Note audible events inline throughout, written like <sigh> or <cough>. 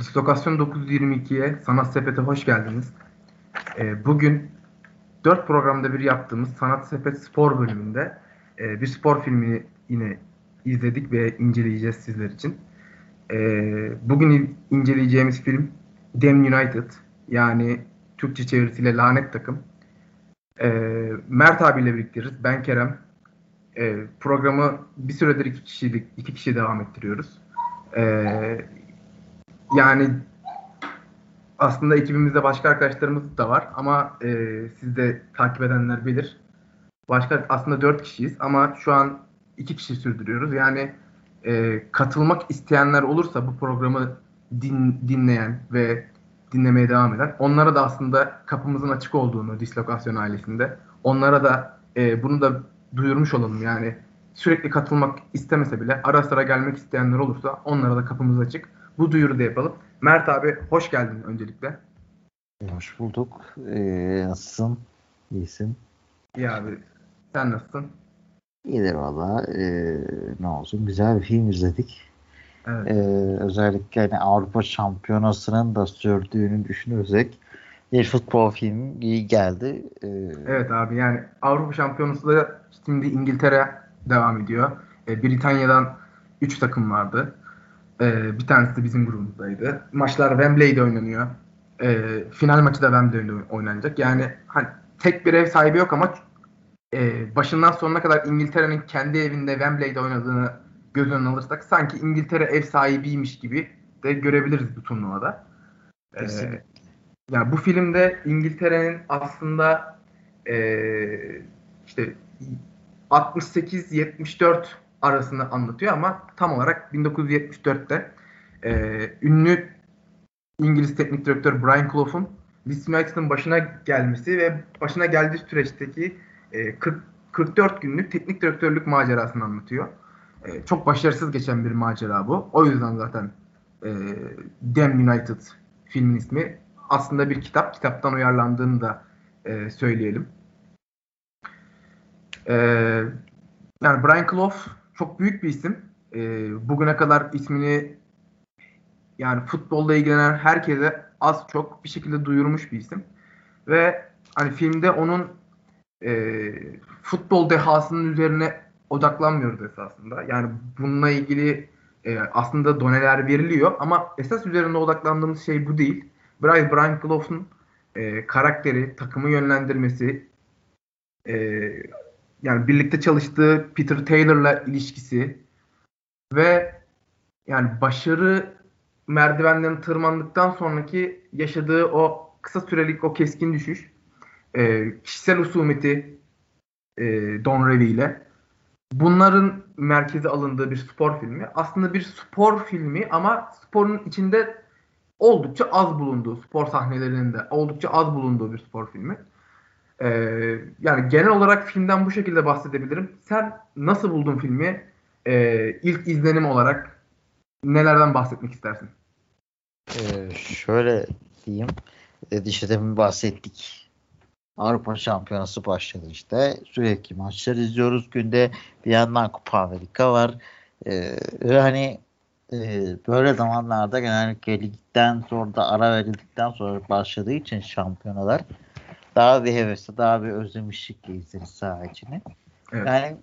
Dislokasyon 922'ye Sanat Sepet'e hoş geldiniz. Ee, bugün 4 programda bir yaptığımız Sanat Sepet Spor bölümünde e, bir spor filmini yine izledik ve inceleyeceğiz sizler için. Ee, bugün inceleyeceğimiz film Dem United yani Türkçe çevirisiyle Lanet Takım. Ee, Mert abiyle biriktiriz. Ben Kerem. Ee, programı bir süredir iki kişilik iki kişi devam ettiriyoruz. Ee, yani aslında ekibimizde başka arkadaşlarımız da var ama e, siz de takip edenler bilir. Başka aslında dört kişiyiz ama şu an iki kişi sürdürüyoruz. Yani e, katılmak isteyenler olursa bu programı din, dinleyen ve dinlemeye devam eden onlara da aslında kapımızın açık olduğunu dislokasyon ailesinde onlara da e, bunu da duyurmuş olalım. Yani sürekli katılmak istemese bile ara sıra gelmek isteyenler olursa onlara da kapımız açık. Bu duyuru da yapalım. Mert abi hoş geldin öncelikle. Hoş bulduk. Ee, nasılsın? İyisin. İyi abi. Sen nasılsın? İyidir valla. Ee, ne olsun. Güzel bir film izledik. Evet. Ee, özellikle hani Avrupa Şampiyonası'nın da sürdüğünü düşünürsek bir futbol filmi iyi geldi. Ee, evet abi yani Avrupa Şampiyonası da şimdi İngiltere devam ediyor. Ee, Britanya'dan 3 takım vardı. Ee, bir tanesi de bizim grubumuzdaydı. Maçlar Wembley'de oynanıyor. Ee, final maçı da Wembley'de oynanacak. Yani hani tek bir ev sahibi yok ama e, başından sonuna kadar İngiltere'nin kendi evinde Wembley'de oynadığını göz önüne alırsak sanki İngiltere ev sahibiymiş gibi de görebiliriz bu turnuvada. Ee, yani bu filmde İngiltere'nin aslında e, işte 68-74 arasını anlatıyor ama tam olarak 1974'te e, ünlü İngiliz teknik direktör Brian Clough'un Leeds United'ın başına gelmesi ve başına geldiği süreçteki e, 40, 44 günlük teknik direktörlük macerasını anlatıyor. E, çok başarısız geçen bir macera bu. O yüzden zaten e, Damn United filmin ismi aslında bir kitap. Kitaptan uyarlandığını da e, söyleyelim. E, yani Brian Clough çok büyük bir isim. E, bugüne kadar ismini yani futbolla ilgilenen herkese az çok bir şekilde duyurmuş bir isim. Ve hani filmde onun e, futbol dehasının üzerine odaklanmıyoruz esasında. Yani bununla ilgili e, aslında doneler veriliyor ama esas üzerinde odaklandığımız şey bu değil. Brian, Brian Clough'un e, karakteri, takımı yönlendirmesi, e, yani birlikte çalıştığı Peter Taylor'la ilişkisi ve yani başarı merdivenlerini tırmandıktan sonraki yaşadığı o kısa sürelik o keskin düşüş, e, kişisel husumeti e, Don Revy ile bunların merkeze alındığı bir spor filmi. Aslında bir spor filmi ama sporun içinde oldukça az bulunduğu, spor sahnelerinde oldukça az bulunduğu bir spor filmi. Ee, yani genel olarak filmden bu şekilde bahsedebilirim. Sen nasıl buldun filmi? Ee, ilk izlenim olarak nelerden bahsetmek istersin? Ee, şöyle diyeyim. E, işte demin bahsettik. Avrupa Şampiyonası başladı işte. Sürekli maçlar izliyoruz. Günde bir yandan Kupa Amerika var. Ee, ve hani e, böyle zamanlarda genellikle ligden sonra da ara verildikten sonra başladığı için şampiyonalar daha bir hevesle, daha bir özlemişlikle izleriz saha içini. Evet. Yani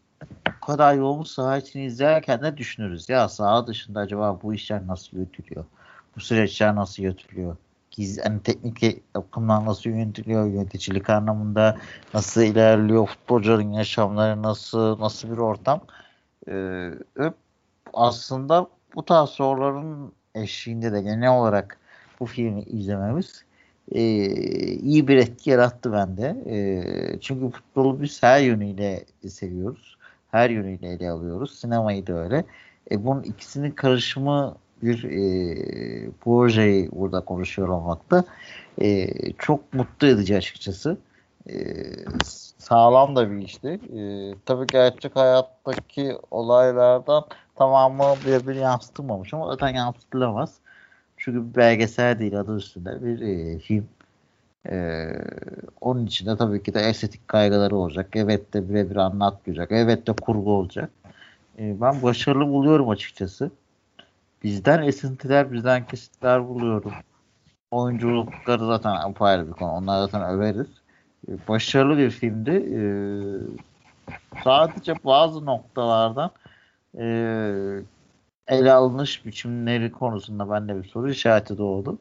bu kadar yoğun saha içini izlerken de düşünürüz. Ya saha dışında acaba bu işler nasıl yürütülüyor? Bu süreçler nasıl yürütülüyor? Giz, yani teknik bakımdan nasıl yönetiliyor? Yöneticilik anlamında nasıl ilerliyor? Futbolcuların yaşamları nasıl? Nasıl bir ortam? Ee, aslında bu tarz soruların eşliğinde de genel olarak bu filmi izlememiz e, iyi bir etki yarattı bende. E, çünkü futbolu biz her yönüyle seviyoruz. Her yönüyle ele alıyoruz. Sinemayı da öyle. E, bunun ikisinin karışımı bir e, projeyi burada konuşuyor olmakta e, çok mutlu edici açıkçası. E, sağlam da bir işti. E, tabii gerçek hayattaki olaylardan tamamı birebir yansıtılmamış ama zaten yansıtılamaz. Çünkü bir belgesel değil adı üstünde bir e, film. E, onun içinde tabii ki de estetik kaygıları olacak. Evet de birebir anlatmayacak. Evet de kurgu olacak. E, ben başarılı buluyorum açıkçası. bizden esintiler, bizden kesitler buluyorum. Oyunculukları zaten apayrı bir konu. Onları zaten överiz. E, başarılı bir filmdi. E, sadece bazı noktalardan e, ele alınış biçimleri konusunda bende bir soru işareti doğdu.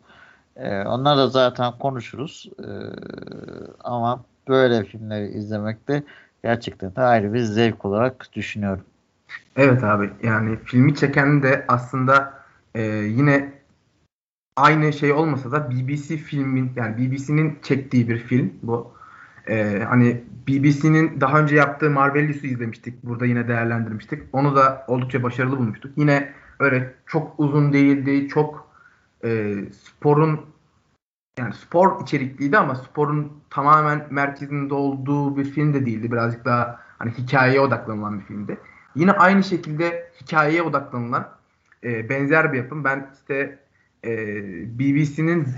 E, onlar da zaten konuşuruz. E, ama böyle filmleri izlemekte gerçekten de ayrı bir zevk olarak düşünüyorum. Evet abi yani filmi çeken de aslında e, yine aynı şey olmasa da BBC filmin yani BBC'nin çektiği bir film bu. E, hani BBC'nin daha önce yaptığı Marvellous'u izlemiştik. Burada yine değerlendirmiştik. Onu da oldukça başarılı bulmuştuk. Yine öyle çok uzun değildi. Çok e, sporun yani spor içerikliydi ama sporun tamamen merkezinde olduğu bir film de değildi. Birazcık daha hani hikayeye odaklanılan bir filmdi. Yine aynı şekilde hikayeye odaklanılan e, benzer bir yapım. Ben işte e, BBC'nin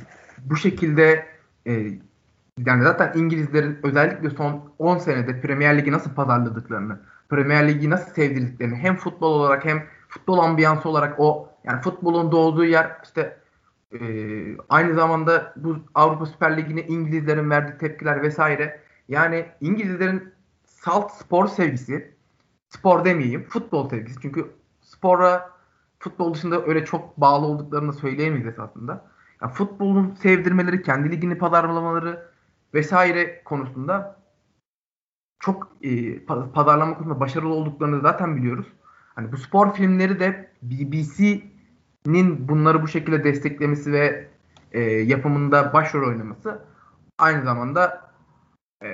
bu şekilde e, yani zaten İngilizlerin özellikle son 10 senede Premier Ligi nasıl pazarladıklarını, Premier Ligi nasıl sevdirdiklerini hem futbol olarak hem futbol ambiyansı olarak o yani futbolun doğduğu yer işte e, aynı zamanda bu Avrupa Süper Ligi'ne İngilizlerin verdiği tepkiler vesaire yani İngilizlerin salt spor sevgisi spor demeyeyim futbol sevgisi çünkü spora futbol dışında öyle çok bağlı olduklarını söyleyemeyiz esasında. Yani futbolun sevdirmeleri, kendi ligini pazarlamaları vesaire konusunda çok e, pazarlama konusunda başarılı olduklarını zaten biliyoruz. Hani bu spor filmleri de BBC'nin bunları bu şekilde desteklemesi ve e, yapımında başrol oynaması aynı zamanda e,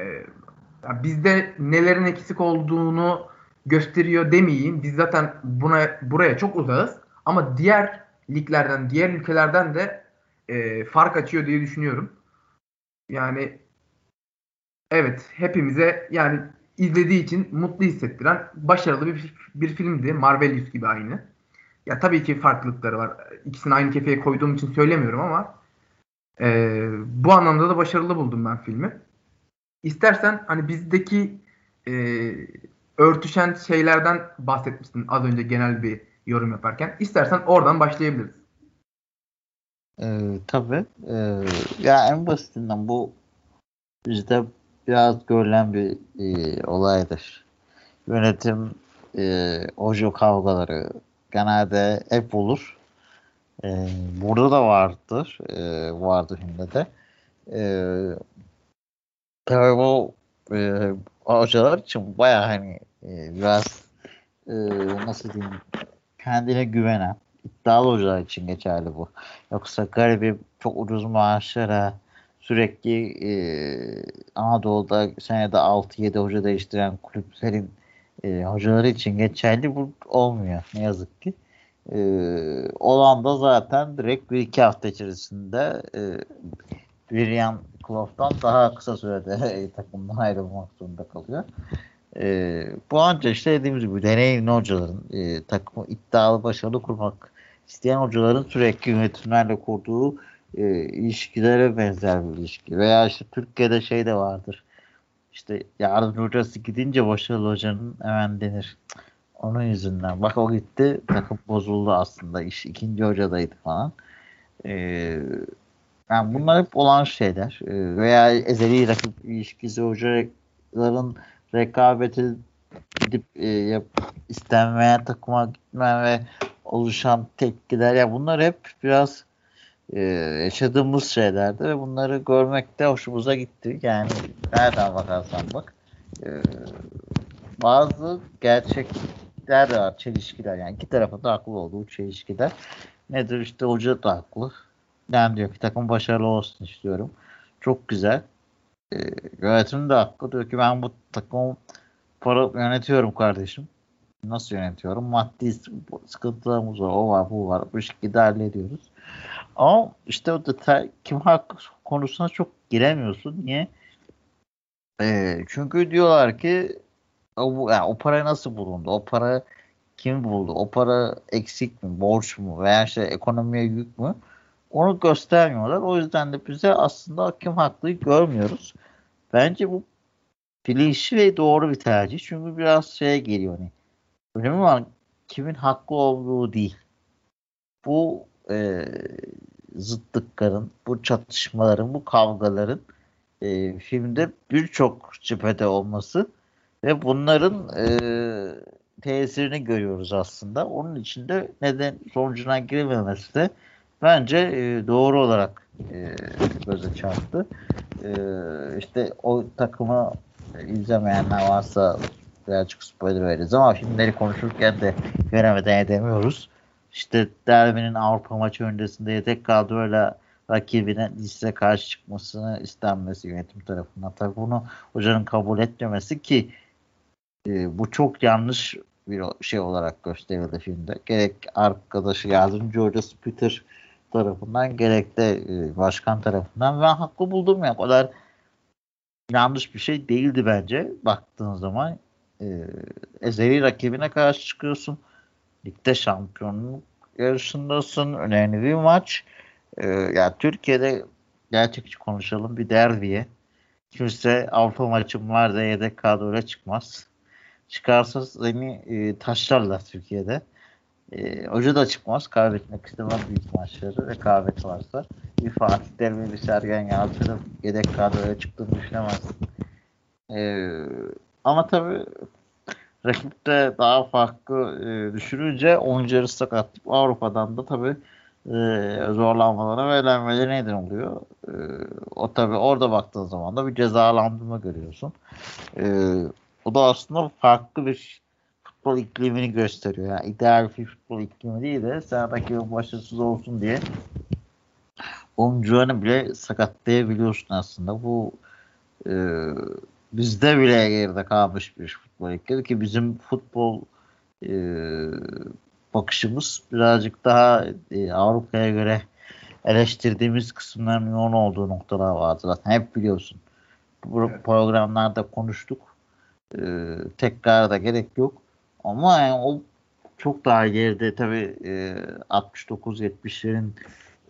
bizde nelerin eksik olduğunu gösteriyor demeyeyim. Biz zaten buna buraya çok uzağız. Ama diğer liglerden, diğer ülkelerden de e, fark açıyor diye düşünüyorum. Yani evet hepimize yani izlediği için mutlu hissettiren başarılı bir, bir filmdi. Marvelous gibi aynı. Ya tabii ki farklılıkları var. İkisini aynı kefeye koyduğum için söylemiyorum ama e, bu anlamda da başarılı buldum ben filmi. İstersen hani bizdeki e, örtüşen şeylerden bahsetmiştin az önce genel bir yorum yaparken. İstersen oradan başlayabiliriz. Ee, tabii. Ee, ya en basitinden bu bizde biraz görülen bir e, olaydır. Yönetim e, ojo kavgaları genelde hep olur. E, burada da vardır. E, vardı şimdi de. E, tabii bu e, hocalar için baya hani e, biraz e, nasıl diyeyim kendine güvenen iddialı hocalar için geçerli bu. Yoksa garibi çok ucuz maaşlara sürekli e, Anadolu'da senede 6-7 hoca değiştiren kulüplerin e, hocaları için geçerli bu olmuyor ne yazık ki. E, olan da zaten direkt bir iki hafta içerisinde e, Brian Clough'tan daha kısa sürede <laughs> takımdan ayrılmak zorunda kalıyor. E, bu ancak işte dediğimiz gibi deneyimli hocaların e, takımı iddialı başarılı kurmak isteyen hocaların sürekli yönetimlerle kurduğu e, ilişkilere benzer bir ilişki. Veya işte Türkiye'de şey de vardır. İşte yardımcı hocası gidince başarılı hocanın hemen denir. Onun yüzünden. Bak o gitti takım bozuldu aslında. İş ikinci hocadaydı falan. Ee, yani bunlar hep olan şeyler. Ee, veya ezeli rakip ilişkisi hocaların rekabeti gidip e, yap, istenmeyen takıma gitme ve oluşan tepkiler ya bunlar hep biraz e, yaşadığımız şeylerdi ve bunları görmek de hoşumuza gitti. Yani nereden bakarsan bak e, bazı gerçekler var, çelişkiler. Yani iki tarafın da haklı olduğu çelişkiler. Nedir işte hoca da haklı. Ben diyor ki takım başarılı olsun istiyorum. Çok güzel. E, yönetim de haklı. Diyor ki ben bu takımı para yönetiyorum kardeşim. Nasıl yönetiyorum? Maddi sıkıntılarımız var. O var, bu var. Bu şekilde hallediyoruz. Ama işte o detay kim hak konusuna çok giremiyorsun. Niye? E, çünkü diyorlar ki o, yani o para nasıl bulundu? O para kim buldu? O para eksik mi? Borç mu? Veya işte ekonomiye yük mü? Onu göstermiyorlar. O yüzden de bize aslında kim haklıyı görmüyoruz. Bence bu bilinçli ve doğru bir tercih. Çünkü biraz şeye geliyor hani. Önemli olan kimin haklı olduğu değil. bu e, zıtlıkların, bu çatışmaların, bu kavgaların e, filmde birçok cephede olması ve bunların e, tesirini görüyoruz aslında. Onun için de neden sonucuna girmemesi de bence e, doğru olarak e, göze çarptı. E, işte o takımı izlemeyenler varsa birazcık spoiler veririz ama filmleri konuşurken de göremeden edemiyoruz. İşte derbinin Avrupa maçı öncesinde yedek kadroyla rakibine lise karşı çıkmasını istenmesi yönetim tarafından. Tabii bunu hocanın kabul etmemesi ki e, bu çok yanlış bir şey olarak gösterildi filmde. Gerek arkadaşı yardımcı hocası Peter tarafından gerek de e, başkan tarafından ben haklı buldum ya. O kadar yanlış bir şey değildi bence baktığın zaman. E, ezeli rakibine karşı çıkıyorsun. Ligde şampiyonluk yarışındasın. Önemli bir maç. E, yani Türkiye'de gerçekçi konuşalım bir derbiye. Kimse Avrupa maçım var da yedek kadroya çıkmaz. Çıkarsa seni e, taşlarlar Türkiye'de. E, hoca da çıkmaz. Kaybetmek istemem büyük maçları. Rekabet varsa. Bir Fatih Terim bir Sergen Yalçın'ın yedek kadroya çıktığını düşünemezsin. E, ama tabii rakip de daha farklı e, düşürünce oyuncuları sakatlayıp Avrupa'dan da tabii e, zorlanmalara ve elenmeleri neden oluyor. E, o tabii orada baktığın zaman da bir cezalandırma görüyorsun. E, o da aslında farklı bir futbol iklimini gösteriyor. Yani ideal bir futbol iklimi değil de sahadaki başarısız olsun diye oyuncularını bile sakatlayabiliyorsun aslında. Bu e, bizde bile geride kalmış bir iklimi ki bizim futbol e, bakışımız birazcık daha e, Avrupa'ya göre eleştirdiğimiz kısımların yoğun olduğu noktalar vardı zaten. Hep biliyorsun. Bu evet. programlarda konuştuk. Ee, tekrar da gerek yok. Ama yani o çok daha geride tabii e, 69-70'lerin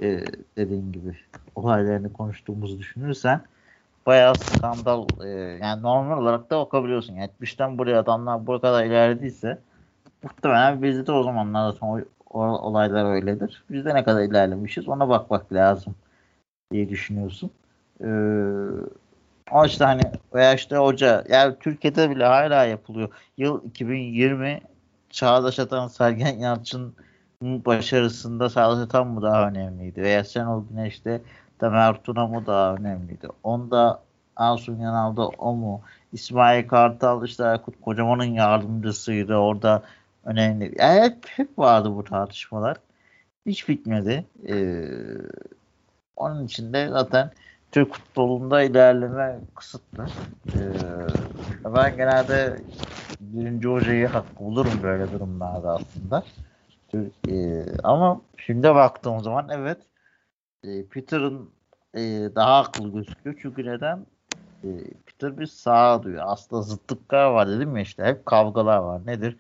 e, dediğin gibi olaylarını konuştuğumuzu düşünürsen bayağı skandal e, yani normal olarak da bakabiliyorsun. 70'ten buraya adamlar bu kadar ilerlediyse muhtemelen bizde de o zamanlar zaten o, o, olaylar öyledir. Bizde ne kadar ilerlemişiz ona bakmak lazım diye düşünüyorsun. Ee, ama işte hani veya işte hoca yani Türkiye'de bile hala yapılıyor. Yıl 2020 Çağdaş Atan Sergen Yalçın başarısında Çağdaş Atan mı daha önemliydi? Veya Şenol Güneş'te Tamer Tuna mı daha önemliydi? Onda Asun Yanal'da o mu? İsmail Kartal işte Aykut Kocaman'ın yardımcısıydı. Orada önemli. Yani hep, hep vardı bu tartışmalar. Hiç bitmedi. Ee, onun için de zaten Türk futbolunda ilerleme kısıtlı. Ee, ben genelde birinci hocayı hak bulurum böyle durumlarda aslında. Türk, e, ama şimdi baktığım zaman evet e, Peter'ın e, daha akıllı gözüküyor. Çünkü neden? E, Peter bir sağa duyuyor. Aslında zıtlıklar var dedim ya işte. Hep kavgalar var. Nedir?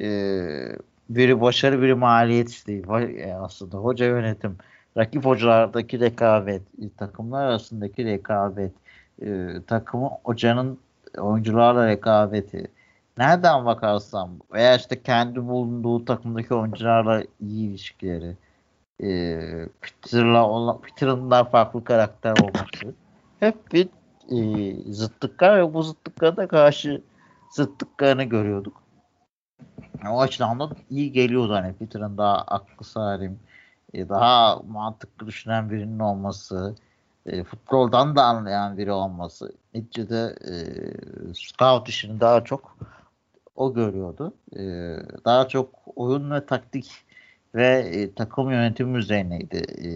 E, biri başarı biri maliyet isteği. E, aslında hoca yönetim rakip hocalardaki rekabet, takımlar arasındaki rekabet, e, takımı hocanın oyuncularla rekabeti. Nereden bakarsam veya işte kendi bulunduğu takımdaki oyuncularla iyi ilişkileri, e, Peter'la Peter'ın daha farklı karakter olması hep bir e, zıtlıklar ve bu zıtlıklara da karşı zıtlıklarını görüyorduk. O açıdan da iyi geliyordu hani Peter'ın daha aklı salim, e, daha mantıklı düşünen birinin olması, e, futboldan da anlayan biri olması. Neticede e, scout işini daha çok o görüyordu. E, daha çok oyun ve taktik ve e, takım yönetimi üzerineydi e,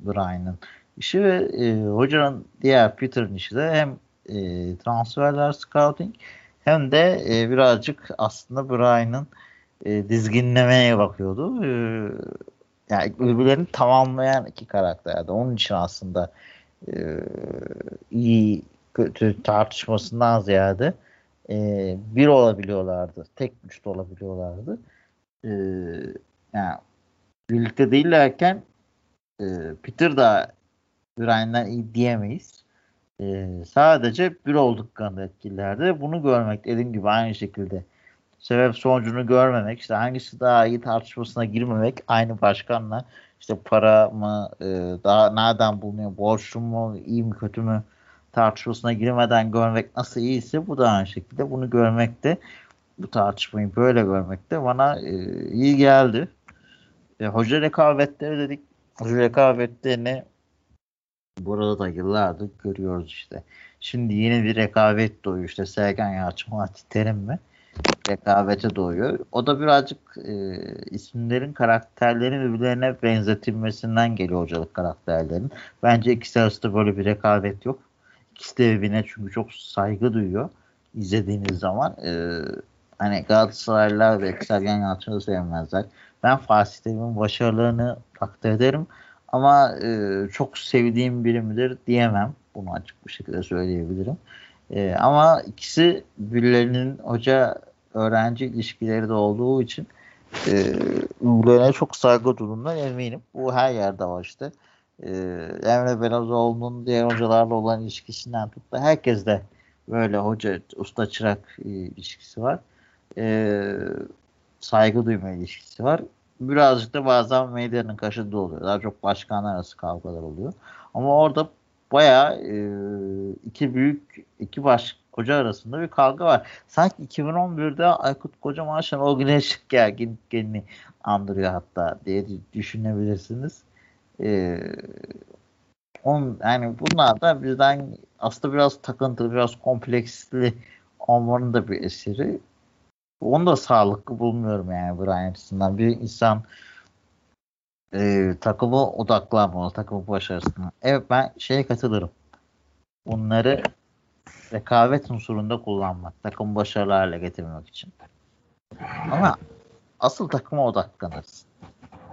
Brian'ın işi ve e, hocanın diğer Peter'ın işi de hem e, transferler scouting hem de e, birazcık aslında Brian'ın e, dizginlemeye bakıyordu. E, yani birbirlerini tamamlayan iki karakterdi. Onun için aslında e, iyi kötü tartışmasından ziyade e, bir olabiliyorlardı. Tek güçlü olabiliyorlardı. E, yani birlikte değillerken e, Peter da Brian'dan iyi diyemeyiz. E, sadece bir olduklarında etkililerdi. Bunu görmek dediğim gibi aynı şekilde sebep sonucunu görmemek, işte hangisi daha iyi tartışmasına girmemek, aynı başkanla işte para mı, e, daha nereden bulunuyor, borçlu mu, iyi mi, kötü mü tartışmasına girmeden görmek nasıl iyiyse bu da aynı şekilde bunu görmekte bu tartışmayı böyle görmekte bana e, iyi geldi. E, hoca rekabetleri dedik. Hoca rekabetlerini burada da yıllardır görüyoruz işte. Şimdi yeni bir rekabet doğuyor işte Sergen Yalçın Fatih Terim mi? Rekabete doğuyor. O da birazcık e, isimlerin karakterlerin birbirlerine benzetilmesinden geliyor hocalık karakterlerin. Bence ikisi arasında böyle bir rekabet yok. İkisi de birbirine çünkü çok saygı duyuyor izlediğiniz zaman. E, hani Galatasaraylılar ve Sergen Yalçın'ı sevmezler. Ben Fatih Terim'in başarılarını takdir ederim. Ama e, çok sevdiğim biri midir diyemem. Bunu açık bir şekilde söyleyebilirim. E, ama ikisi birilerinin hoca öğrenci ilişkileri de olduğu için e, çok saygı durumdan eminim. Bu her yerde var işte. E, Emre Belazoğlu'nun diğer hocalarla olan ilişkisinden tut da herkes de böyle hoca usta çırak e, ilişkisi var. E, saygı duyma ilişkisi var birazcık da bazen medyanın kaşıdığı oluyor. Daha çok başkanlar arası kavgalar oluyor. Ama orada bayağı e, iki büyük iki baş koca arasında bir kavga var. Sanki 2011'de Aykut Kocaman Şenol Güneş <laughs> gerginliğini andırıyor hatta diye düşünebilirsiniz. E, on, yani bunlar da bizden aslında biraz takıntılı, biraz kompleksli olmanın da bir eseri. Onu da sağlıklı bulmuyorum yani Brian açısından. Bir insan e, takımı odaklanmalı, takımı başarısına. Evet ben şeye katılırım. Bunları rekabet unsurunda kullanmak, takım başarılı hale getirmek için. Ama asıl takıma odaklanırız.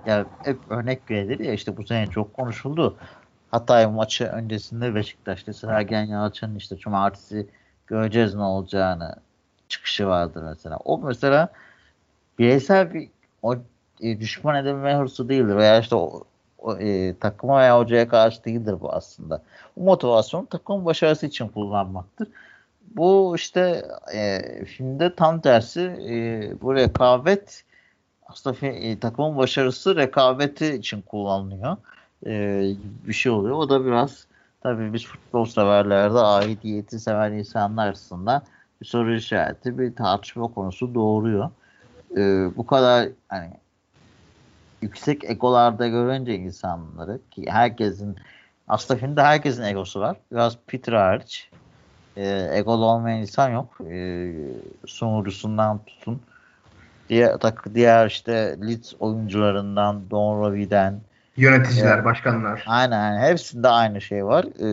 Ya hep örnek verilir ya işte bu sene çok konuşuldu. Hatay maçı öncesinde Beşiktaş'ta Sergen Yalçın'ın işte cumartesi göreceğiz ne olacağını çıkışı vardır mesela. O mesela bireysel bir o e, düşman edinme hırsı değildir veya işte o, o e, takıma veya hocaya karşı değildir bu aslında. Bu motivasyon takım başarısı için kullanmaktır. Bu işte e, filmde tam tersi e, bu rekabet aslında e, takımın başarısı rekabeti için kullanılıyor. E, bir şey oluyor. O da biraz tabii biz futbol severlerde aidiyeti seven insanlar arasında bir soru işareti, bir tartışma konusu doğuruyor. Ee, bu kadar hani yüksek egolarda görünce insanları ki herkesin aslında filmde herkesin egosu var. Biraz Peter hariç. E, egolu olmayan insan yok. E, sunucusundan tutun. Diğer, diğer işte Leeds oyuncularından Don Ravi'den yöneticiler, e, başkanlar. Aynen, hepsinde aynı şey var. E,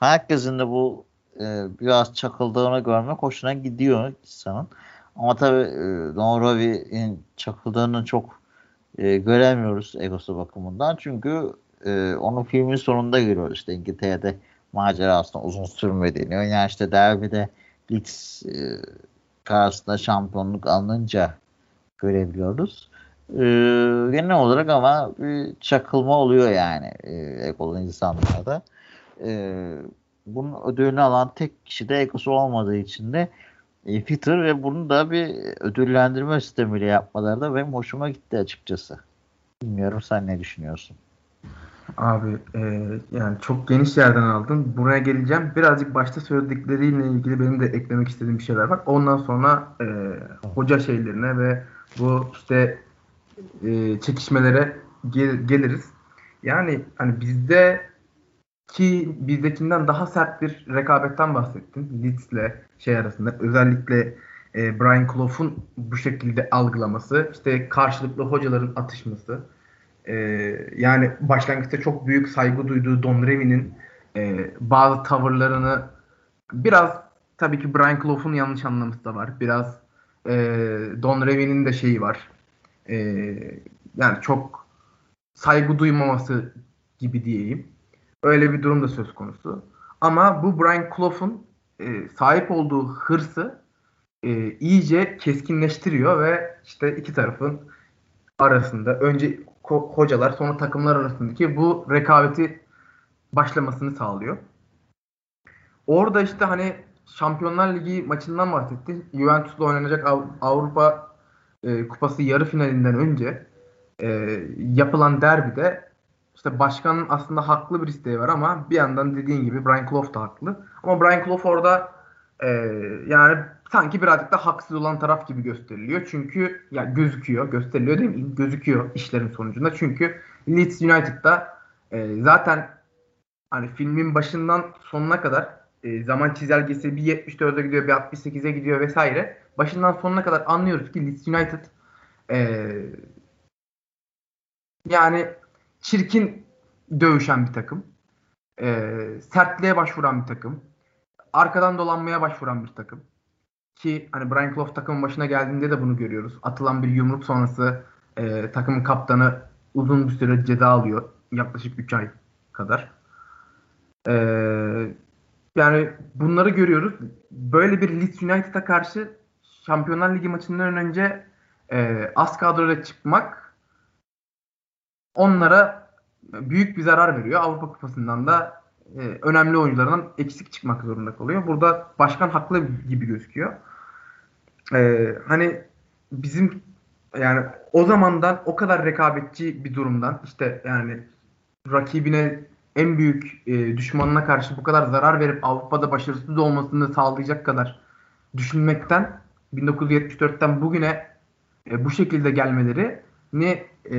herkesin de bu e, biraz çakıldığını görmek hoşuna gidiyor insanın. Ama tabii e, Don Ravi'nin çakıldığını çok e, göremiyoruz egosu bakımından. Çünkü e, onun filmin sonunda görüyoruz işte İngiltere'de macerasında uzun sürmediğini. Yani işte derbide Leeds e, karşısında şampiyonluk alınınca görebiliyoruz. E, genel olarak ama bir çakılma oluyor yani e, egolu insanlarda. E, bunun ödülünü alan tek kişi de egosu olmadığı için de e, Peter ve bunu da bir ödüllendirme sistemiyle yapmaları da benim hoşuma gitti açıkçası. Bilmiyorum sen ne düşünüyorsun? Abi e, yani çok geniş yerden aldın. Buraya geleceğim. Birazcık başta söyledikleriyle ilgili benim de eklemek istediğim bir şeyler var. Ondan sonra e, hoca şeylerine ve bu işte e, çekişmelere gel, geliriz. Yani hani bizde ki bizdekinden daha sert bir rekabetten bahsettin. Leeds'le şey arasında. Özellikle e, Brian Clough'un bu şekilde algılaması. işte karşılıklı hocaların atışması. E, yani başlangıçta çok büyük saygı duyduğu Don Revie'nin e, bazı tavırlarını biraz tabii ki Brian Clough'un yanlış anlaması da var. Biraz e, Don Revie'nin de şeyi var. E, yani çok saygı duymaması gibi diyeyim. Öyle bir durum da söz konusu. Ama bu Brian Clough'un e, sahip olduğu hırsı e, iyice keskinleştiriyor ve işte iki tarafın arasında önce hocalar sonra takımlar arasındaki bu rekabeti başlamasını sağlıyor. Orada işte hani Şampiyonlar Ligi maçından bahsetti. Juventus'la oynanacak Avrupa e, Kupası yarı finalinden önce e, yapılan derbide işte başkanın aslında haklı bir isteği var ama bir yandan dediğin gibi Brian Clough da haklı. Ama Brian Clough orada e, yani sanki birazcık da haksız olan taraf gibi gösteriliyor. Çünkü ya gözüküyor, gösteriliyor değil mi? Gözüküyor işlerin sonucunda. Çünkü Leeds United'da e, zaten hani filmin başından sonuna kadar e, zaman çizelgesi bir 74'e gidiyor, bir 68'e gidiyor vesaire. Başından sonuna kadar anlıyoruz ki Leeds United e, yani çirkin dövüşen bir takım. E, sertliğe başvuran bir takım. Arkadan dolanmaya başvuran bir takım. Ki hani Brian Clough takımın başına geldiğinde de bunu görüyoruz. Atılan bir yumruk sonrası e, takımın kaptanı uzun bir süre ceza alıyor. Yaklaşık 3 ay kadar. E, yani bunları görüyoruz. Böyle bir Leeds United'a karşı Şampiyonlar Ligi maçından önce e, az kadroyla çıkmak onlara büyük bir zarar veriyor. Avrupa Kupası'ndan da e, önemli oyuncularından eksik çıkmak zorunda kalıyor. Burada başkan haklı gibi gözüküyor. E, hani bizim yani o zamandan o kadar rekabetçi bir durumdan işte yani rakibine en büyük e, düşmanına karşı bu kadar zarar verip Avrupa'da başarısız olmasını sağlayacak kadar düşünmekten 1974'ten bugüne e, bu şekilde gelmeleri ne e,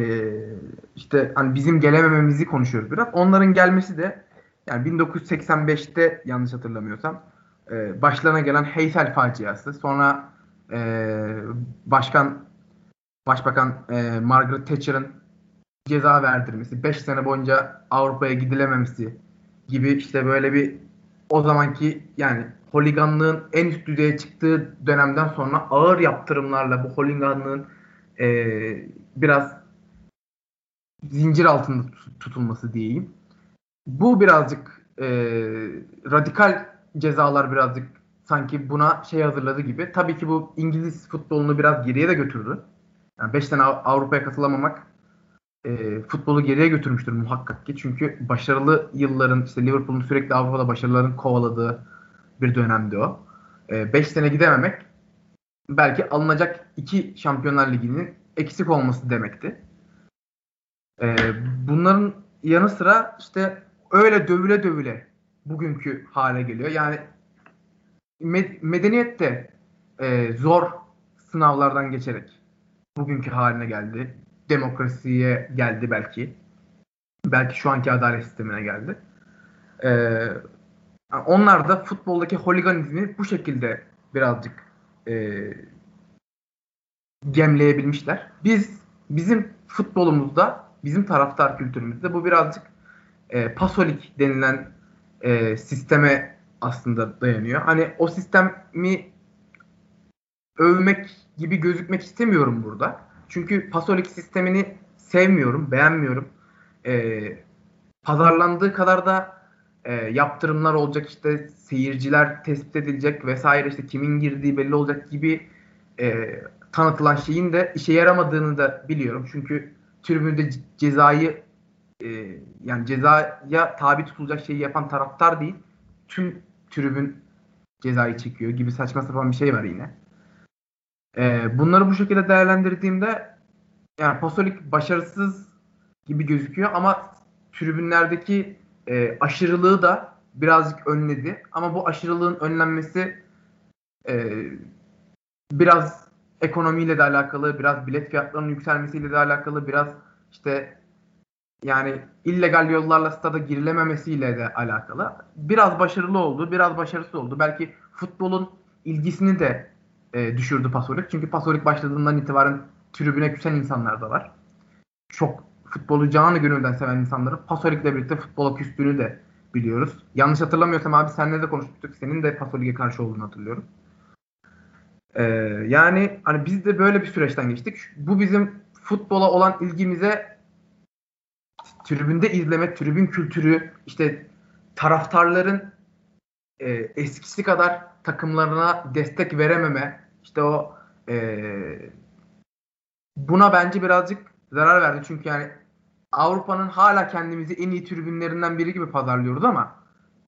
işte hani bizim gelemememizi konuşuyoruz biraz. Onların gelmesi de yani 1985'te yanlış hatırlamıyorsam e, başlarına gelen Heysel faciası. Sonra e, başkan Başbakan e, Margaret Thatcher'ın ceza verdirmesi, 5 sene boyunca Avrupa'ya gidilememesi gibi işte böyle bir o zamanki yani holiganlığın en üst düzeye çıktığı dönemden sonra ağır yaptırımlarla bu holiganlığın e, biraz zincir altında tutulması diyeyim. Bu birazcık e, radikal cezalar birazcık sanki buna şey hazırladı gibi. Tabii ki bu İngiliz futbolunu biraz geriye de götürdü. Yani 5 sene Avrupa'ya katılamamak e, futbolu geriye götürmüştür muhakkak ki. Çünkü başarılı yılların işte Liverpool'un sürekli Avrupa'da başarıların kovaladığı bir dönemdi o. 5 e, sene gidememek belki alınacak iki Şampiyonlar Ligi'nin eksik olması demekti. E, bunların yanı sıra işte öyle dövüle dövüle bugünkü hale geliyor. Yani med- medeniyet de e, zor sınavlardan geçerek bugünkü haline geldi. Demokrasiye geldi belki. Belki şu anki adalet sistemine geldi. Ee, onlar da futboldaki holiganizmi bu şekilde birazcık e, gemleyebilmişler. Biz bizim futbolumuzda, bizim taraftar kültürümüzde bu birazcık e, pasolik denilen e, sisteme aslında dayanıyor. Hani o sistemi övmek gibi gözükmek istemiyorum burada. Çünkü pasolik sistemini sevmiyorum, beğenmiyorum. Ee, pazarlandığı kadar da e, yaptırımlar olacak işte seyirciler tespit edilecek vesaire işte kimin girdiği belli olacak gibi e, tanıtılan şeyin de işe yaramadığını da biliyorum. Çünkü tribünde cezayı e, yani cezaya tabi tutulacak şeyi yapan taraftar değil tüm tribün cezayı çekiyor gibi saçma sapan bir şey var yine. E, bunları bu şekilde değerlendirdiğimde yani Pasolik başarısız gibi gözüküyor ama tribünlerdeki e, aşırılığı da birazcık önledi. Ama bu aşırılığın önlenmesi e, biraz ekonomiyle de alakalı, biraz bilet fiyatlarının yükselmesiyle de alakalı, biraz işte yani illegal yollarla stada girilememesiyle de alakalı. Biraz başarılı oldu, biraz başarısız oldu. Belki futbolun ilgisini de e, düşürdü Pasolik. Çünkü Pasolik başladığından itibaren tribüne küsen insanlar da var. Çok futbolu canı gönülden seven insanların Pasolik'le birlikte futbola küstüğünü de biliyoruz. Yanlış hatırlamıyorsam abi seninle de konuşmuştuk. Senin de Pasolik'e karşı olduğunu hatırlıyorum. Ee, yani hani biz de böyle bir süreçten geçtik. Bu bizim futbola olan ilgimize tribünde izleme, tribün kültürü, işte taraftarların e, eskisi kadar takımlarına destek verememe, işte o e, buna bence birazcık zarar verdi. Çünkü yani Avrupa'nın hala kendimizi en iyi tribünlerinden biri gibi pazarlıyoruz ama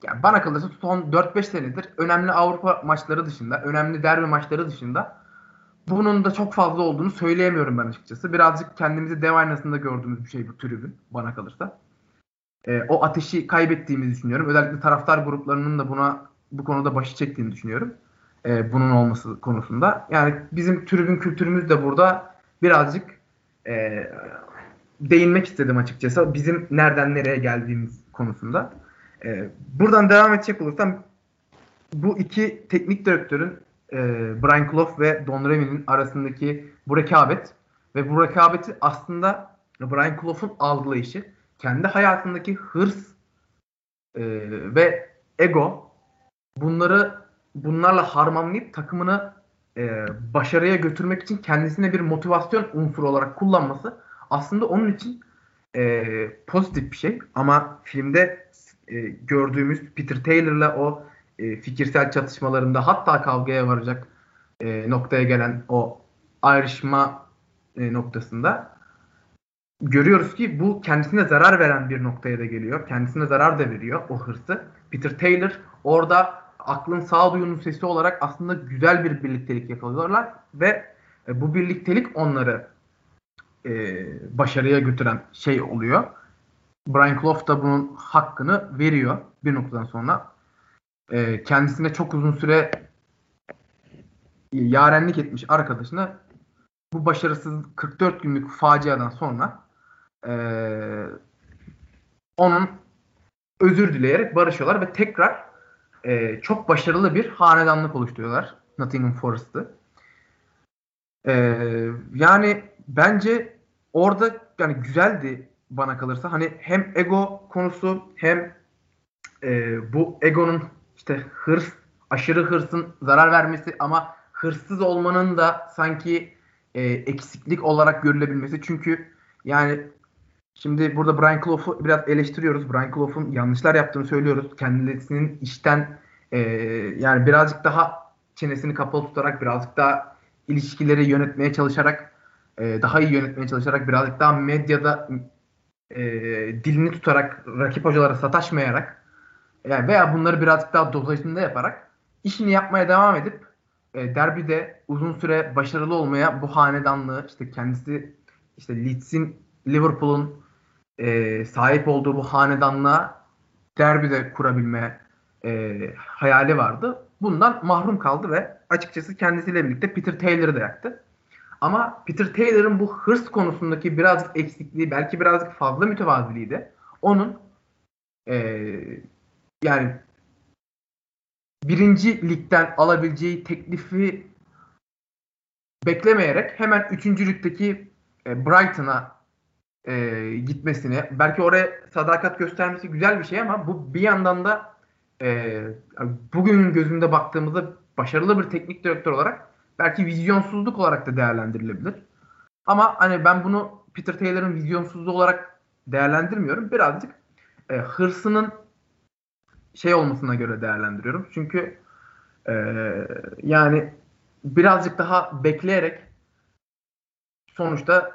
yani bana kalırsa son 4-5 senedir önemli Avrupa maçları dışında, önemli derbi maçları dışında bunun da çok fazla olduğunu söyleyemiyorum ben açıkçası. Birazcık kendimizi dev aynasında gördüğümüz bir şey bu tribün bana kalırsa. E, o ateşi kaybettiğimizi düşünüyorum. Özellikle taraftar gruplarının da buna bu konuda başı çektiğini düşünüyorum. E, bunun olması konusunda. Yani bizim tribün kültürümüz de burada birazcık e, değinmek istedim açıkçası. Bizim nereden nereye geldiğimiz konusunda. E, buradan devam edecek olursam bu iki teknik direktörün e, Brian Clough ve Don Revie'nin arasındaki bu rekabet ve bu rekabeti aslında Brian Clough'un algılayışı kendi hayatındaki hırs e, ve ego bunları bunlarla harmanlayıp takımını e, başarıya götürmek için kendisine bir motivasyon unsuru olarak kullanması aslında onun için e, pozitif bir şey. Ama filmde e, gördüğümüz Peter Taylor'la o e, fikirsel çatışmalarında hatta kavgaya varacak e, noktaya gelen o ayrışma e, noktasında görüyoruz ki bu kendisine zarar veren bir noktaya da geliyor. Kendisine zarar da veriyor o hırsı. Peter Taylor orada aklın sağduyunun sesi olarak aslında güzel bir birliktelik yakalıyorlar ve e, bu birliktelik onları e, başarıya götüren şey oluyor. Brian Clough da bunun hakkını veriyor bir noktadan sonra. E, kendisine çok uzun süre yarenlik etmiş arkadaşına bu başarısız 44 günlük faciadan sonra e, onun özür dileyerek barışıyorlar ve tekrar e, çok başarılı bir hanedanlık oluşturuyorlar Nottingham Forest'ı. E, yani bence orada yani güzeldi bana kalırsa. Hani hem ego konusu hem e, bu egonun işte hırs, aşırı hırsın zarar vermesi ama hırsız olmanın da sanki e, eksiklik olarak görülebilmesi. Çünkü yani şimdi burada Brian Clough'u biraz eleştiriyoruz. Brian Clough'un yanlışlar yaptığını söylüyoruz. Kendisinin işten e, yani birazcık daha çenesini kapalı tutarak birazcık daha ilişkileri yönetmeye çalışarak e, daha iyi yönetmeye çalışarak birazcık daha medyada e, dilini tutarak rakip hocalara sataşmayarak yani veya bunları birazcık daha dozajında yaparak işini yapmaya devam edip e, derbide uzun süre başarılı olmaya bu hanedanlığı işte kendisi işte Leeds'in Liverpool'un e, sahip olduğu bu hanedanlığa derbide kurabilme e, hayali vardı. Bundan mahrum kaldı ve açıkçası kendisiyle birlikte Peter Taylor'ı da yaktı. Ama Peter Taylor'ın bu hırs konusundaki birazcık eksikliği, belki birazcık fazla mütevaziliği de onun e, yani birinci ligden alabileceği teklifi beklemeyerek hemen üçüncülükteki e, Brighton'a e, gitmesini, belki oraya sadakat göstermesi güzel bir şey ama bu bir yandan da e, bugünün gözünde baktığımızda başarılı bir teknik direktör olarak belki vizyonsuzluk olarak da değerlendirilebilir. Ama hani ben bunu Peter Taylor'ın vizyonsuzluğu olarak değerlendirmiyorum. Birazcık e, hırsının şey olmasına göre değerlendiriyorum. Çünkü e, yani birazcık daha bekleyerek sonuçta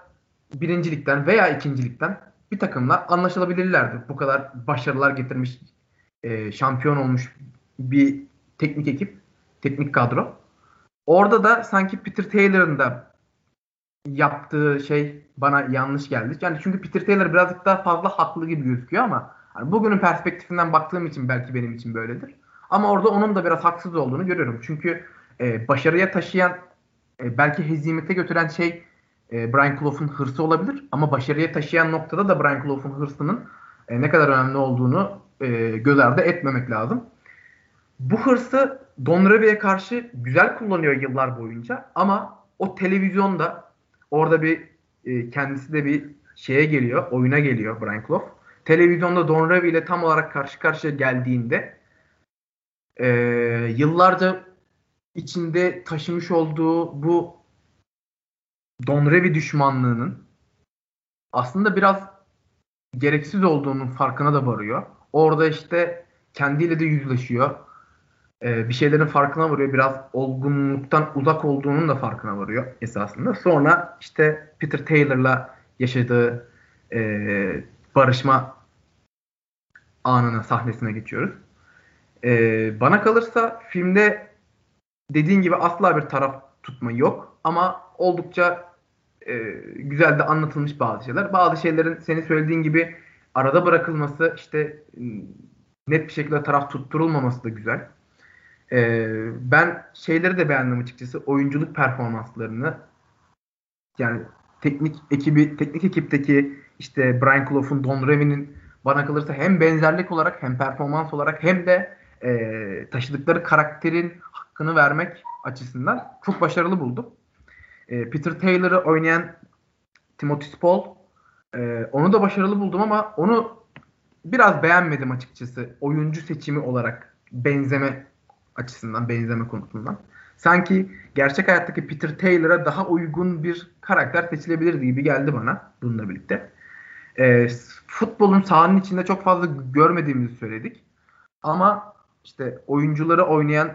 birincilikten veya ikincilikten bir takımla anlaşılabilirlerdi. Bu kadar başarılar getirmiş, e, şampiyon olmuş bir teknik ekip, teknik kadro. Orada da sanki Peter Taylor'ın da yaptığı şey bana yanlış geldi. Yani çünkü Peter Taylor birazcık daha fazla haklı gibi gözüküyor ama hani bugünün perspektifinden baktığım için belki benim için böyledir. Ama orada onun da biraz haksız olduğunu görüyorum. Çünkü e, başarıya taşıyan e, belki hezimete götüren şey e, Brian Clough'un hırsı olabilir ama başarıya taşıyan noktada da Brian Clough'un hırsının e, ne kadar önemli olduğunu e, göz ardı etmemek lazım. Bu hırsı Don Revie'ye karşı güzel kullanıyor yıllar boyunca ama o televizyonda orada bir e, kendisi de bir şeye geliyor, oyuna geliyor Brian Clough. Televizyonda Don Revie ile tam olarak karşı karşıya geldiğinde e, yıllarca içinde taşımış olduğu bu Don Revie düşmanlığının aslında biraz gereksiz olduğunun farkına da varıyor. Orada işte kendiyle de yüzleşiyor e, bir şeylerin farkına varıyor. Biraz olgunluktan uzak olduğunun da farkına varıyor esasında. Sonra işte Peter Taylor'la yaşadığı e, barışma anına, sahnesine geçiyoruz. Ee, bana kalırsa filmde dediğin gibi asla bir taraf tutma yok ama oldukça e, güzel de anlatılmış bazı şeyler. Bazı şeylerin senin söylediğin gibi arada bırakılması işte net bir şekilde taraf tutturulmaması da güzel. Ee, ben şeyleri de beğendim açıkçası. Oyunculuk performanslarını yani teknik ekibi, teknik ekipteki işte Brian Clough'un, Don Remy'nin bana kalırsa hem benzerlik olarak hem performans olarak hem de e, taşıdıkları karakterin hakkını vermek açısından çok başarılı buldum. E, Peter Taylor'ı oynayan Timothy Spall e, onu da başarılı buldum ama onu biraz beğenmedim açıkçası oyuncu seçimi olarak benzeme açısından, benzeme konusundan. Sanki gerçek hayattaki Peter Taylor'a daha uygun bir karakter seçilebilirdi gibi geldi bana bununla birlikte. E, futbolun sahanın içinde çok fazla görmediğimizi söyledik. Ama işte oyuncuları oynayan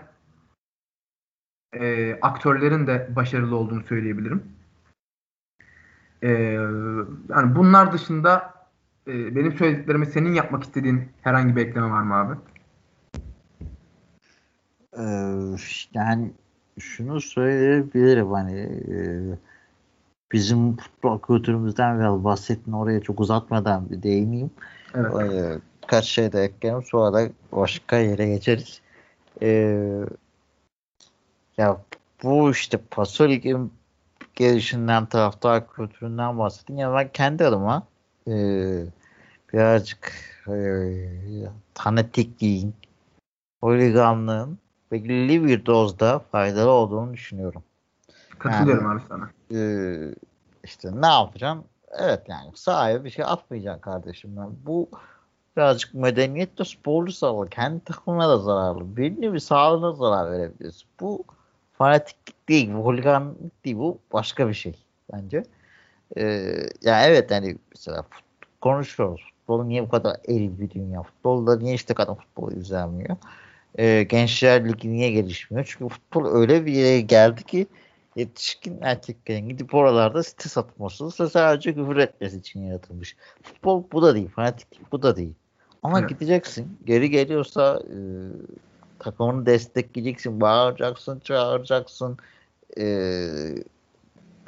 e, aktörlerin de başarılı olduğunu söyleyebilirim. E, yani bunlar dışında e, benim söylediklerimi senin yapmak istediğin herhangi bir ekleme var mı abi? Ee, yani şunu söyleyebilirim hani e, bizim futbol kültürümüzden biraz bahsettin oraya çok uzatmadan bir değineyim. Evet. Ee, kaç şey de ekleyelim sonra da başka yere geçeriz. Ee, ya bu işte Pasolik'in gelişinden taraftar kültüründen bahsettim. Ya ben kendi adıma e, birazcık e, fanatikliğin, holiganlığın belirli bir dozda faydalı olduğunu düşünüyorum. Katılıyorum yani, abi sana. E, işte ne yapacaksın? Evet yani sahaya bir şey atmayacaksın kardeşim. Yani bu birazcık medeniyet de sporlu zararlı. Kendi takımına da zararlı. Belli bir sağlığına zarar verebilirsin. Bu fanatiklik değil, bu holiganlık değil. Bu başka bir şey bence. Ee, yani evet yani mesela konuşuyoruz. Futbol niye bu kadar eril bir dünya? Futbolda niye işte kadın futbolu izlenmiyor? Ee, Gençler Ligi niye gelişmiyor? Çünkü futbol öyle bir yere geldi ki yetişkin erkeklerin gidip oralarda site satması sadece küfür etmesi için yaratılmış. Futbol bu da değil. Fanatiklik bu da değil. Ama evet. gideceksin. Geri geliyorsa e, takımını destekleyeceksin. Bağıracaksın, çağıracaksın. E,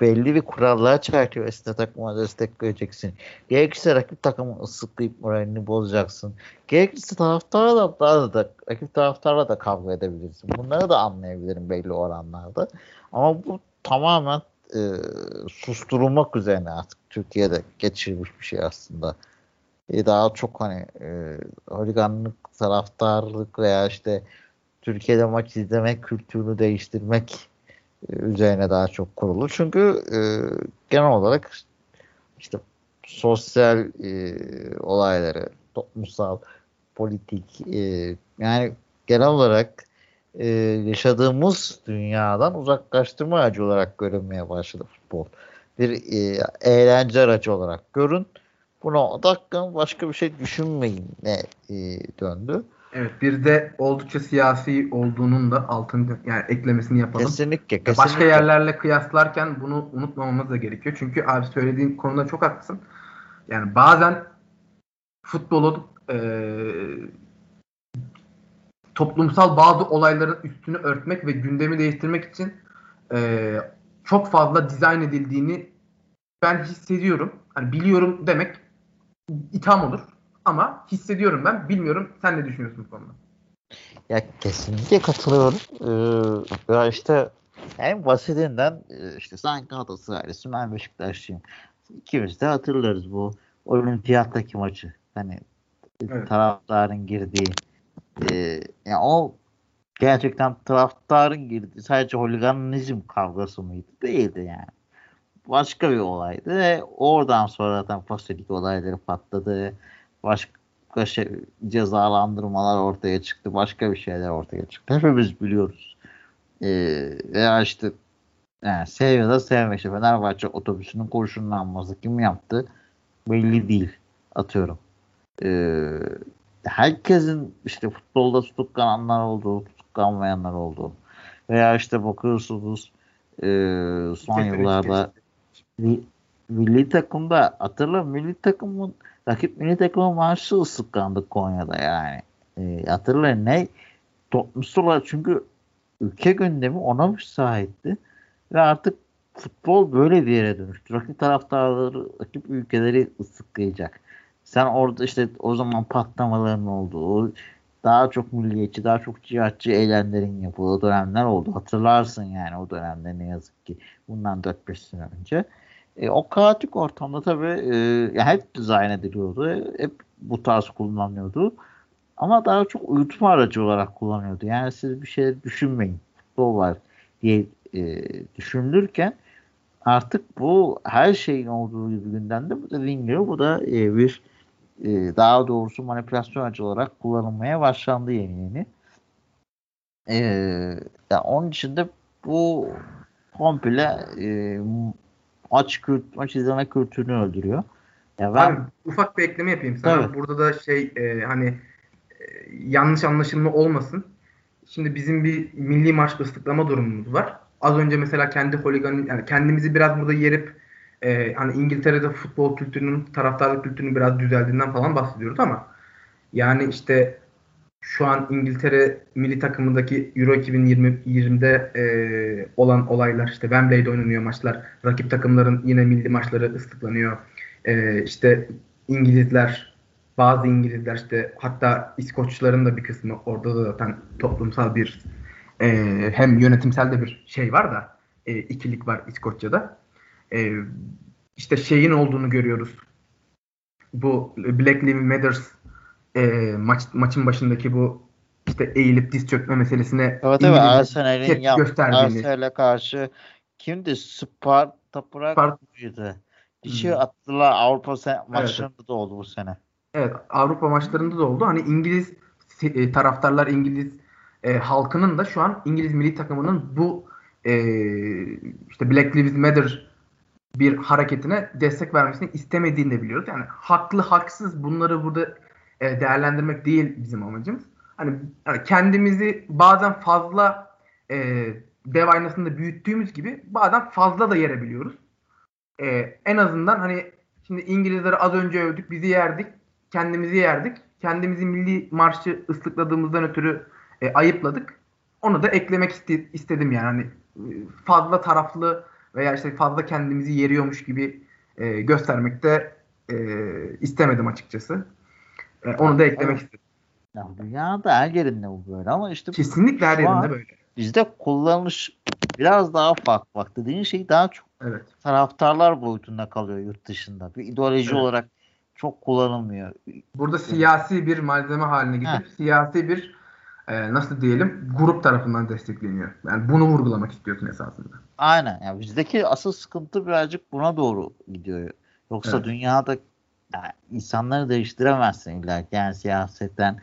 belli bir kurallar çerçevesinde takıma destek vereceksin. Gerekirse rakip takımı ıslıklayıp moralini bozacaksın. Gerekirse taraftarla da, da, rakip taraftarla da kavga edebilirsin. Bunları da anlayabilirim belli oranlarda. Ama bu tamamen e, susturulmak üzerine artık Türkiye'de geçirilmiş bir şey aslında. E, daha çok hani e, holiganlık, taraftarlık veya işte Türkiye'de maç izlemek kültürünü değiştirmek üzerine daha çok kurulu. Çünkü e, genel olarak işte sosyal e, olayları, toplumsal, politik e, yani genel olarak e, yaşadığımız dünyadan uzaklaştırma aracı olarak görünmeye başladı futbol. Bir e, eğlence aracı olarak görün. Buna odaklanın başka bir şey düşünmeyin ne e, döndü. Evet bir de oldukça siyasi olduğunun da altını yani eklemesini yapalım. Kesinlikle, kesinlikle. Başka yerlerle kıyaslarken bunu unutmamamız da gerekiyor. Çünkü abi söylediğin konuda çok haklısın. Yani bazen futbolun e, toplumsal bazı olayların üstünü örtmek ve gündemi değiştirmek için e, çok fazla dizayn edildiğini ben hissediyorum. Hani biliyorum demek itham olur. Ama hissediyorum ben. Bilmiyorum. Sen ne düşünüyorsun bu konuda? Ya kesinlikle katılıyorum. Ee, ya işte en basitinden e, işte sen Galatasaraylısın ben Beşiktaşlıyım. İkimiz de hatırlarız bu olimpiyattaki maçı. Hani evet. taraftarın girdiği e, yani o gerçekten taraftarın girdiği sadece holiganizm kavgası mıydı? Değildi yani. Başka bir olaydı ve oradan sonra zaten fasolik olayları patladı başka şey, cezalandırmalar ortaya çıktı. Başka bir şeyler ortaya çıktı. Hepimiz biliyoruz. Ee, veya işte yani sev ya da sevme işte Fenerbahçe otobüsünün kurşunlanması kim yaptı belli değil atıyorum. Ee, herkesin işte futbolda tutuklananlar olduğu, tutuklanmayanlar olduğu veya işte bakıyorsunuz e, son yıllarda milli takımda hatırla milli takımın rakip milli takımın maaşı ıslıklandı Konya'da yani. E, hatırlayın ne toplumsal olarak çünkü ülke gündemi ona müsaitti ve artık futbol böyle bir yere dönüştü. Rakip taraftarları, rakip ülkeleri ıslıklayacak. Sen orada işte o zaman patlamaların olduğu, daha çok milliyetçi, daha çok cihatçı eylemlerin yapıldığı dönemler oldu. Hatırlarsın yani o dönemde ne yazık ki. Bundan 4-5 sene önce. E, o kaotik ortamda tabii e, hep dizayn ediliyordu. Hep bu tarz kullanılıyordu. Ama daha çok uyutma aracı olarak kullanıyordu. Yani siz bir şey düşünmeyin. Futbol var diye e, düşünülürken artık bu her şeyin olduğu gibi gündemde bu dediğim gibi bu da e, bir e, daha doğrusu manipülasyon aracı olarak kullanılmaya başlandı yeni yeni. E, yani onun dışında bu komple e, maç, kült, maç izleme kültürünü öldürüyor. Ya ben Abi, ufak bir ekleme yapayım sana. Evet. Burada da şey e, hani e, yanlış anlaşılma olmasın. Şimdi bizim bir milli maç ıslıklama durumumuz var. Az önce mesela kendi holigan yani kendimizi biraz burada yerip e, hani İngiltere'de futbol kültürünün taraftarlık kültürünün biraz düzeldiğinden falan bahsediyoruz ama yani işte şu an İngiltere milli takımındaki Euro 2020'de e, olan olaylar işte Wembley'de oynanıyor maçlar. Rakip takımların yine milli maçları ıslıklanıyor. E, işte İngilizler bazı İngilizler işte hatta İskoçların da bir kısmı orada da zaten toplumsal bir e, hem yönetimsel de bir şey var da e, ikilik var İskoçya'da. E, işte şeyin olduğunu görüyoruz. Bu Black Lives Matters e, maç maçın başındaki bu işte eğilip diz çökme meselesine evet, evet, Arsenal'in yap, Arsenal'e karşı kimdi? Sparta Prag mıydı? Şey hmm. attılar Avrupa sen- maçlarında evet. da oldu bu sene. Evet Avrupa maçlarında da oldu. Hani İngiliz e, taraftarlar İngiliz e, halkının da şu an İngiliz milli takımının bu e, işte Black Lives Matter bir hareketine destek vermesini istemediğini de biliyoruz. Yani haklı haksız bunları burada e, değerlendirmek değil bizim amacımız. Hani, hani kendimizi bazen fazla e, dev aynasında büyüttüğümüz gibi bazen fazla da yerebiliyoruz. E, en azından hani şimdi İngilizleri az önce övdük, bizi yerdik, kendimizi yerdik. Kendimizi milli marşı ıslıkladığımızdan ötürü e, ayıpladık. Onu da eklemek iste, istedim yani. Hani fazla taraflı veya işte fazla kendimizi yeriyormuş gibi e, göstermekte e, istemedim açıkçası. E, onu da eklemek istedim. Ya dünyada her yerinde bu böyle ama işte kesinlikle her yerinde böyle. Bizde kullanış biraz daha farklı. Bak dediğin şey daha çok evet. taraftarlar boyutunda kalıyor yurt dışında. Bir ideoloji evet. olarak çok kullanılmıyor. Burada siyasi bir malzeme haline getirip Heh. siyasi bir e, nasıl diyelim grup tarafından destekleniyor. Yani bunu vurgulamak istiyorsun esasında. Aynen. Yani bizdeki asıl sıkıntı birazcık buna doğru gidiyor. Yoksa evet. dünyada yani insanları değiştiremezsin illa yani siyasetten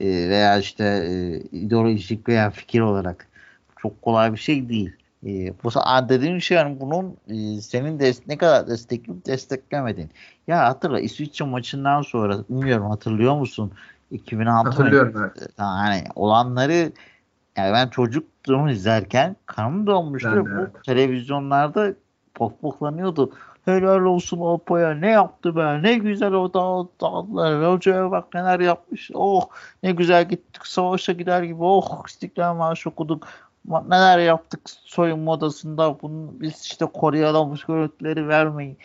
e, veya işte e, ideolojik veya fikir olarak çok kolay bir şey değil. E, bu dediğim şey yani bunun e, senin de ne kadar destekleyip desteklemedin. Ya hatırla İsviçre maçından sonra bilmiyorum hatırlıyor musun? 2006 Hatırlıyorum evet. Yani olanları yani ben çocukluğumu izlerken kanım donmuştu. Bu evet. televizyonlarda pohpohlanıyordu. Helal olsun Apo'ya ne yaptı be ne güzel o dağıttılar. Hocaya bak neler yapmış. Oh ne güzel gittik savaşa gider gibi. Oh İstiklal Marşı okuduk. Neler yaptık soyunma odasında. Bunu biz işte koruyalım görüntüleri vermeyin.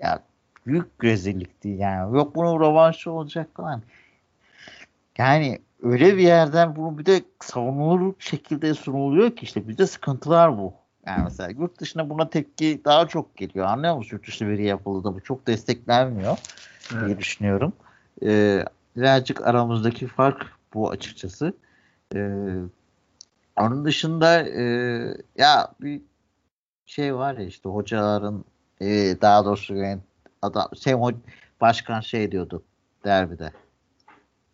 Ya büyük rezillikti yani. Yok bunun rövanşı olacak falan. Yani öyle bir yerden bunu bir de savunulur şekilde sunuluyor ki işte bizde sıkıntılar bu. Yani mesela yurt dışına buna tepki daha çok geliyor. Anlıyor musun? Yurt dışı veri yapıldı da bu çok desteklenmiyor evet. diye düşünüyorum. Ee, birazcık aramızdaki fark bu açıkçası. Ee, onun dışında e, ya bir şey var ya işte hocaların e, daha doğrusu yani adam şey başkan şey diyordu derbide.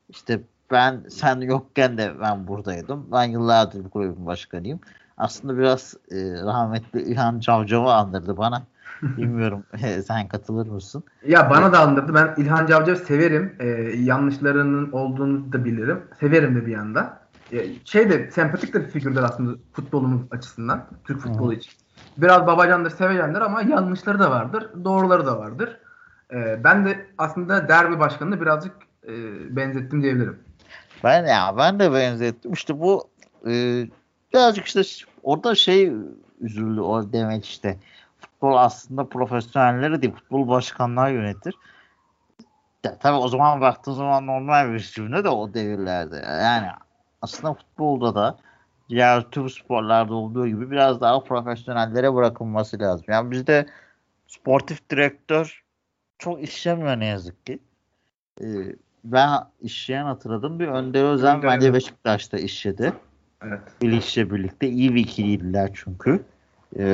İşte ben sen yokken de ben buradaydım. Ben yıllardır bu kulübün başkanıyım aslında biraz e, rahmetli İlhan Cavcav'ı andırdı bana. <laughs> Bilmiyorum sen katılır mısın? Ya bana da andırdı. Ben İlhan Cavcav severim. Ee, yanlışlarının olduğunu da bilirim. Severim de bir yanda. Ee, şey de sempatik de bir figürdür aslında futbolumuz açısından. Türk futbolu için. Biraz babacandır, sevecendir ama yanlışları da vardır. Doğruları da vardır. Ee, ben de aslında derbi başkanını birazcık e, benzettim diyebilirim. Ben ya ben de benzettim. İşte bu e, birazcık işte orada şey üzüldü o demek işte. Futbol aslında profesyonelleri değil, futbol başkanları yönetir. Ya, tabii o zaman baktığın zaman normal bir cümle de o devirlerde. Yani aslında futbolda da diğer tüm sporlarda olduğu gibi biraz daha profesyonellere bırakılması lazım. Yani bizde sportif direktör çok işlemiyor ne yazık ki. Ee, ben işleyen hatırladım. Bir Önder Özen Önder bence Beşiktaş'ta işledi. Evet. Bilinç'le birlikte iyi bir ikiliydiler çünkü. Ee,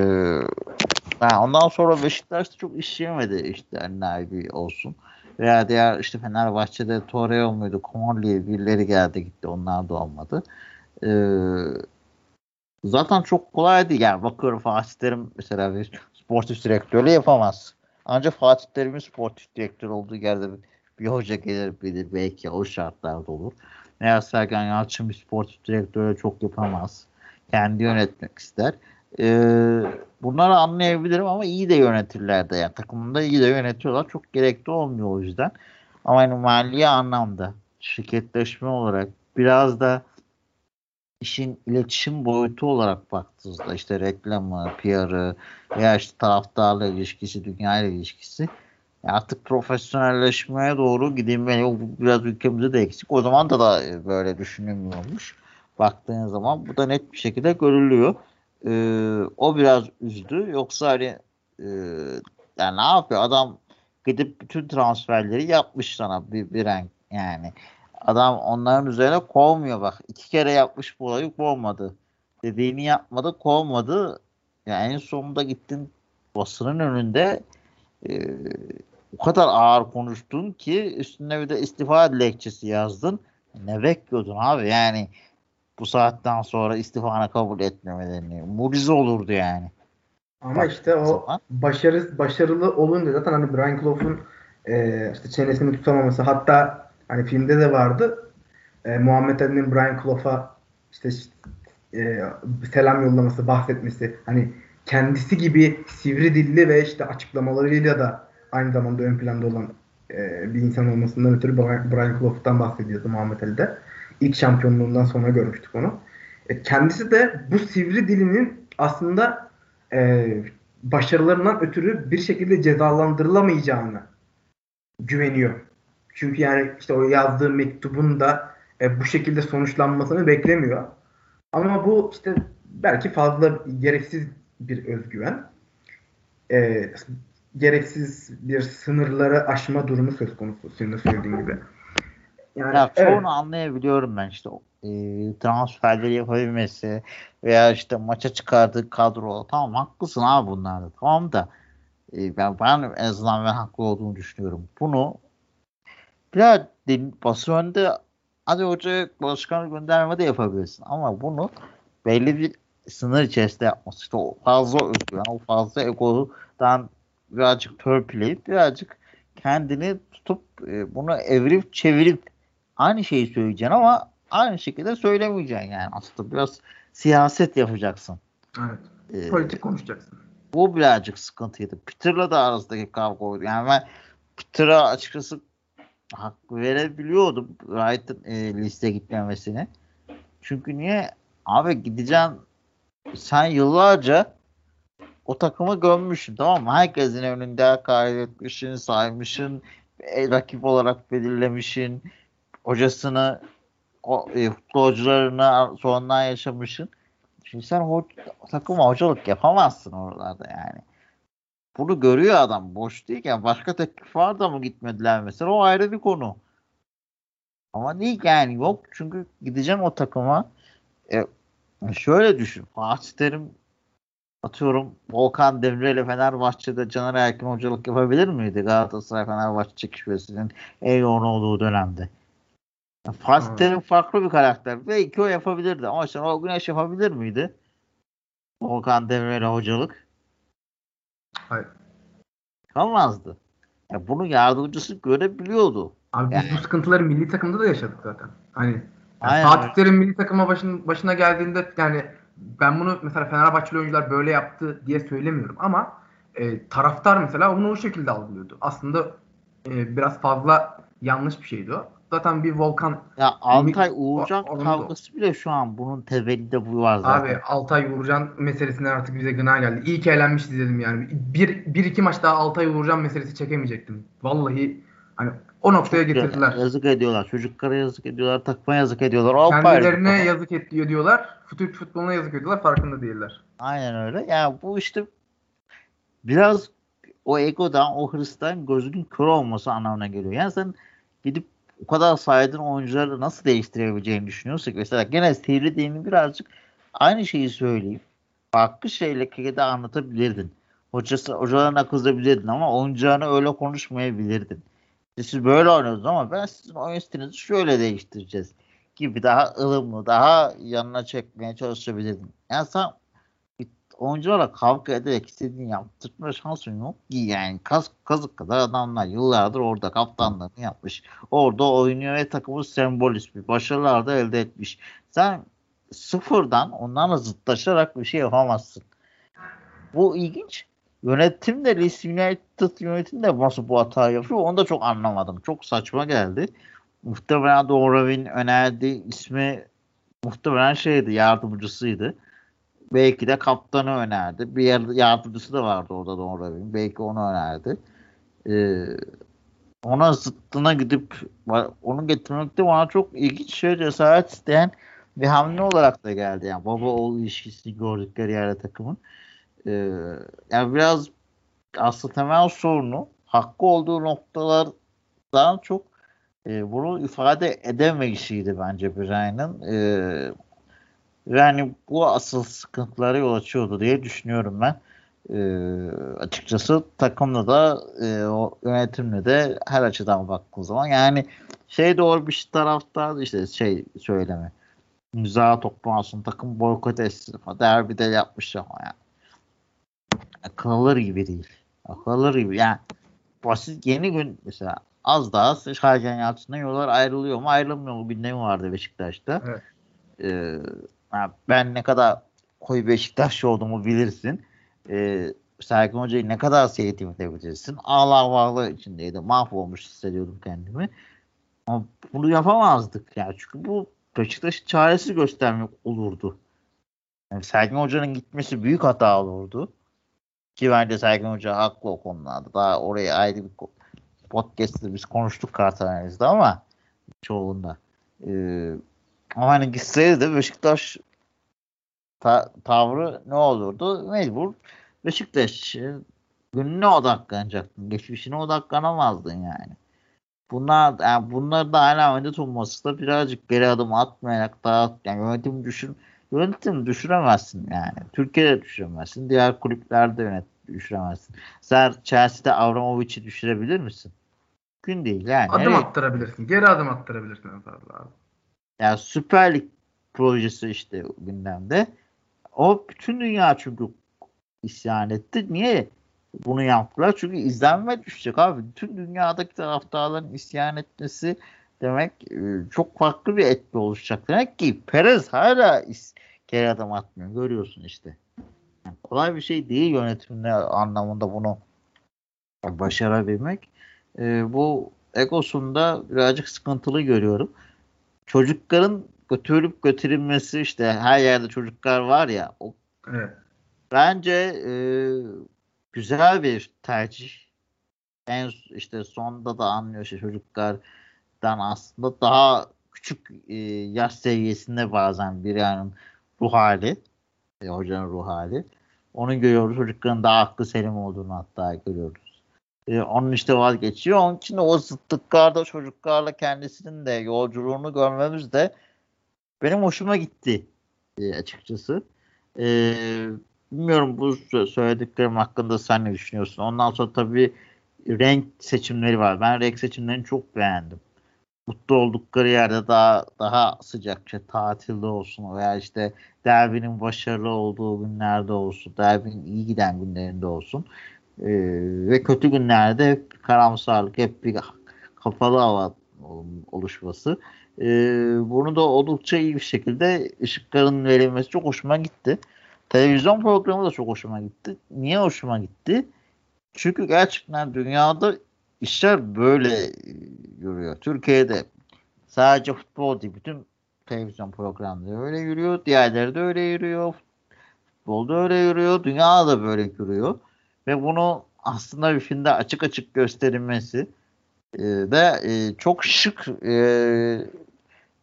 yani ondan sonra Beşiktaş'ta çok işleyemedi işte Nabi olsun. Veya diğer işte Fenerbahçe'de Torreira muydu? Komorli birileri geldi gitti. Onlar da olmadı. Ee, zaten çok kolay değil. Yani bakıyorum Fatih Terim mesela bir sportif direktörlüğü yapamaz. Ancak Fatih Terim'in sportif direktör olduğu yerde bir hoca gelir bilir belki o şartlarda olur. Veya Sergen Yalçın bir sportif direktörü çok yapamaz. Kendi yönetmek ister. Ee, bunları anlayabilirim ama iyi de yönetirler de yani takımında iyi de yönetiyorlar. Çok gerekli olmuyor o yüzden. Ama yani mali anlamda şirketleşme olarak biraz da işin iletişim boyutu olarak baktığınızda işte reklamı, PR'ı veya işte taraftarla ilişkisi, dünya ile ilişkisi artık profesyonelleşmeye doğru gidilmeli. O biraz ülkemizde de eksik. O zaman da da böyle düşünülmüyormuş. Baktığın zaman bu da net bir şekilde görülüyor. Ee, o biraz üzdü. Yoksa hani e, yani ne yapıyor? Adam gidip bütün transferleri yapmış sana bir, bir renk yani. Adam onların üzerine kovmuyor bak. iki kere yapmış bu olayı kovmadı. Dediğini yapmadı kovmadı. Yani en sonunda gittin basının önünde e, o kadar ağır konuştun ki üstüne bir de istifa dilekçesi yazdın. Ne bekliyordun abi yani bu saatten sonra istifanı kabul etmemelerini. Mucize olurdu yani. Ama Bak, işte o başarı, başarılı olunca zaten hani Brian Clough'un e, işte çenesini tutamaması hatta hani filmde de vardı e, Muhammed Ali'nin Brian Clough'a işte e, selam yollaması, bahsetmesi hani kendisi gibi sivri dilli ve işte açıklamalarıyla da aynı zamanda ön planda olan e, bir insan olmasından ötürü Brian, Clough'tan bahsediyordu Muhammed Ali'de ilk şampiyonluğundan sonra görmüştük onu. E, kendisi de bu sivri dilinin aslında e, başarılarından ötürü bir şekilde cezalandırılamayacağını güveniyor. Çünkü yani işte o yazdığı mektubun da e, bu şekilde sonuçlanmasını beklemiyor. Ama bu işte belki fazla gereksiz bir özgüven. E, gereksiz bir sınırları aşma durumu söz konusu senin söylediğin gibi. Yani, ya çoğunu evet. anlayabiliyorum ben işte e, transferleri yapabilmesi veya işte maça çıkardığı kadro tamam haklısın abi bunlarda tamam da e, ben, ben en azından ben haklı olduğunu düşünüyorum. Bunu biraz basın önünde hadi hoca başkanı gönderme de yapabilirsin ama bunu belli bir sınır içerisinde yapması. İşte o fazla özgüven, o fazla egodan birazcık törpüleyip birazcık kendini tutup e, bunu evirip çevirip aynı şeyi söyleyeceksin ama aynı şekilde söylemeyeceksin yani aslında biraz siyaset yapacaksın. Evet. Ee, Politik konuşacaksın. Bu birazcık sıkıntıydı. Peter'la da arasındaki kavga oldu. Yani ben Peter'a açıkçası hak verebiliyordum Wright'ın e, liste gitmemesini. Çünkü niye? Abi gideceksin sen yıllarca o takımı gömmüşsün tamam mı? Herkesin önünde kaybetmişsin, saymışsın, e, rakip olarak belirlemişsin hocasını e, futbolcularına sonundan yaşamışsın. Şimdi sen ho takıma hocalık yapamazsın oralarda yani. Bunu görüyor adam. Boş değilken başka teklif var da mı gitmediler mesela o ayrı bir konu. Ama değil yani yok çünkü gideceğim o takıma. E, şöyle düşün. Fatih Terim atıyorum Volkan Demirel ile Fenerbahçe'de Caner Erkin hocalık yapabilir miydi Galatasaray Fenerbahçe çekişmesinin en yoğun olduğu dönemde? Fatih Terim farklı bir karakter. Belki o yapabilirdi ama Şenol Güneş yapabilir miydi? Volkan Demirel'e hocalık. Hayır. Kalmazdı. Ya bunu yardımcısı görebiliyordu. Abi yani. biz bu sıkıntıları milli takımda da yaşadık zaten. Hani yani Fatih Terim milli takıma başın, başına geldiğinde yani ben bunu mesela Fenerbahçeli oyuncular böyle yaptı diye söylemiyorum ama e, taraftar mesela onu o şekilde algılıyordu. Aslında e, biraz fazla yanlış bir şeydi o. zaten bir volkan. Ya Altay Uğurcan kavgası bile şu an bunun temelinde bu var zaten. Abi Altay Uğurcan meselesinden artık bize gına geldi. İyi ki eğlenmişiz dedim yani. Bir, bir iki maç daha Altay Uğurcan meselesi çekemeyecektim. Vallahi hani o noktaya getirdiler. Yazık ediyorlar. Çocuklara yazık ediyorlar. Takma yazık ediyorlar. All Kendilerine yazık ediyor diyorlar. Türk futboluna yazık ediyorlar. Farkında değiller. Aynen öyle. Yani bu işte biraz o egodan, o hırstan gözünün kör olması anlamına geliyor. Yani sen gidip o kadar saydığın oyuncuları nasıl değiştirebileceğini düşünüyorsak mesela gene sihirli değini birazcık aynı şeyi söyleyeyim. Farklı şeyle de anlatabilirdin. Hocası, hocalarına kızabilirdin ama oyuncağını öyle konuşmayabilirdin. Siz böyle oynuyorsunuz ama ben sizin oyun stilinizi şöyle değiştireceğiz gibi daha ılımlı, daha yanına çekmeye çalışabilirdin. Yani sen oyuncularla kavga ederek istediğini yaptırma şansın yok ki yani kaz, kazık kadar adamlar yıllardır orada kaptanlığını yapmış. Orada oynuyor ve takımı sembol ismi. Başarılar da elde etmiş. Sen sıfırdan onlarla zıtlaşarak bir şey yapamazsın. Bu ilginç. Yönetim de Leeds United yönetim de nasıl bu hata yapıyor onu da çok anlamadım. Çok saçma geldi. Muhtemelen Doğravin önerdiği ismi muhtemelen şeydi yardımcısıydı Belki de kaptanı önerdi. Bir yardımcısı da vardı orada Don Belki onu önerdi. Ee, ona zıttına gidip onu getirmek de bana çok ilginç şey cesaret isteyen bir hamle olarak da geldi. Yani baba oğul ilişkisini gördükleri yerde takımın. Ee, yani biraz aslında temel sorunu hakkı olduğu noktalardan çok e, bunu ifade edemeyişiydi bence Brian'ın. E, yani bu asıl sıkıntılara yol açıyordu diye düşünüyorum ben. E, açıkçası takımla da e, o yönetimle de her açıdan baktığım zaman yani şey doğru bir tarafta işte şey söyleme imza toplansın takım boykot etsin derbide yapmış ama yani akılır gibi değil akılır gibi yani basit yeni gün mesela az daha Şahin Yalçın'dan yollar ayrılıyor mu ayrılmıyor mu gündemi vardı Beşiktaş'ta. Evet. Ee, ben ne kadar koyu Beşiktaşlı olduğumu bilirsin. Ee, Serkan Hoca'yı ne kadar sevdiğimi de bilirsin. Ağlar varlığı içindeydi. Mahvolmuş hissediyordum kendimi. Ama bunu yapamazdık. Yani çünkü bu Beşiktaş'ı çaresiz göstermek olurdu. Yani Serkan Hoca'nın gitmesi büyük hata olurdu. Ki bence Serkan Hoca haklı o konularda. Daha oraya ayrı bir podcast'te biz konuştuk kartanenizde ama çoğunda. Ee, ama hani gitseydi de Beşiktaş ta- tavrı ne olurdu? Mecbur Beşiktaş gününe odaklanacaktın. Geçmişine odaklanamazdın yani. Bunlar yani bunlar da hala önde tutması da birazcık geri adım atmayarak daha yani yönetim düşün yönetim düşüremezsin yani. Türkiye'de düşüremezsin. Diğer kulüplerde yönet düşüremezsin. Sen Chelsea'de Avramovic'i düşürebilir misin? Gün değil yani. Adım evet. attırabilirsin. Geri adım attırabilirsin abi. Yani Süper Lig projesi işte gündemde. O bütün dünya çünkü isyan etti. Niye bunu yaptılar? Çünkü izlenme düşecek abi. Bütün dünyadaki taraftarların isyan etmesi demek e, çok farklı bir etki oluşacak. Demek ki Perez hala geri adım atmıyor. Görüyorsun işte. Yani kolay bir şey değil yönetimle anlamında bunu başarabilmek. E, bu egosunda birazcık sıkıntılı görüyorum çocukların götürüp götürülmesi işte her yerde çocuklar var ya o evet. bence e, güzel bir tercih. En işte sonda da anlıyor işte çocuklardan aslında daha küçük e, yaş seviyesinde bazen bir yani ruh hali e, hocanın ruh hali. Onu görüyoruz. Çocukların daha aklı selim olduğunu hatta görüyoruz. E, onun işte vazgeçiyor. Onun için o zıtlıklarda çocuklarla kendisinin de yolculuğunu görmemiz de benim hoşuma gitti e, açıkçası. E, bilmiyorum bu söylediklerim hakkında sen ne düşünüyorsun? Ondan sonra tabii renk seçimleri var. Ben renk seçimlerini çok beğendim. Mutlu oldukları yerde daha daha sıcakça tatilde olsun veya işte derbinin başarılı olduğu günlerde olsun, derbinin iyi giden günlerinde olsun. Ee, ve kötü günlerde hep karamsarlık, hep bir kapalı hava oluşması. Ee, bunu da oldukça iyi bir şekilde ışıkların verilmesi çok hoşuma gitti. Televizyon programı da çok hoşuma gitti. Niye hoşuma gitti? Çünkü gerçekten dünyada işler böyle yürüyor. Türkiye'de sadece futbol değil bütün televizyon programları öyle yürüyor. Diğerleri de öyle yürüyor. Futbolda öyle yürüyor. Dünya da böyle yürüyor. Ve bunu aslında bir filmde açık açık gösterilmesi e, de e, çok şık e,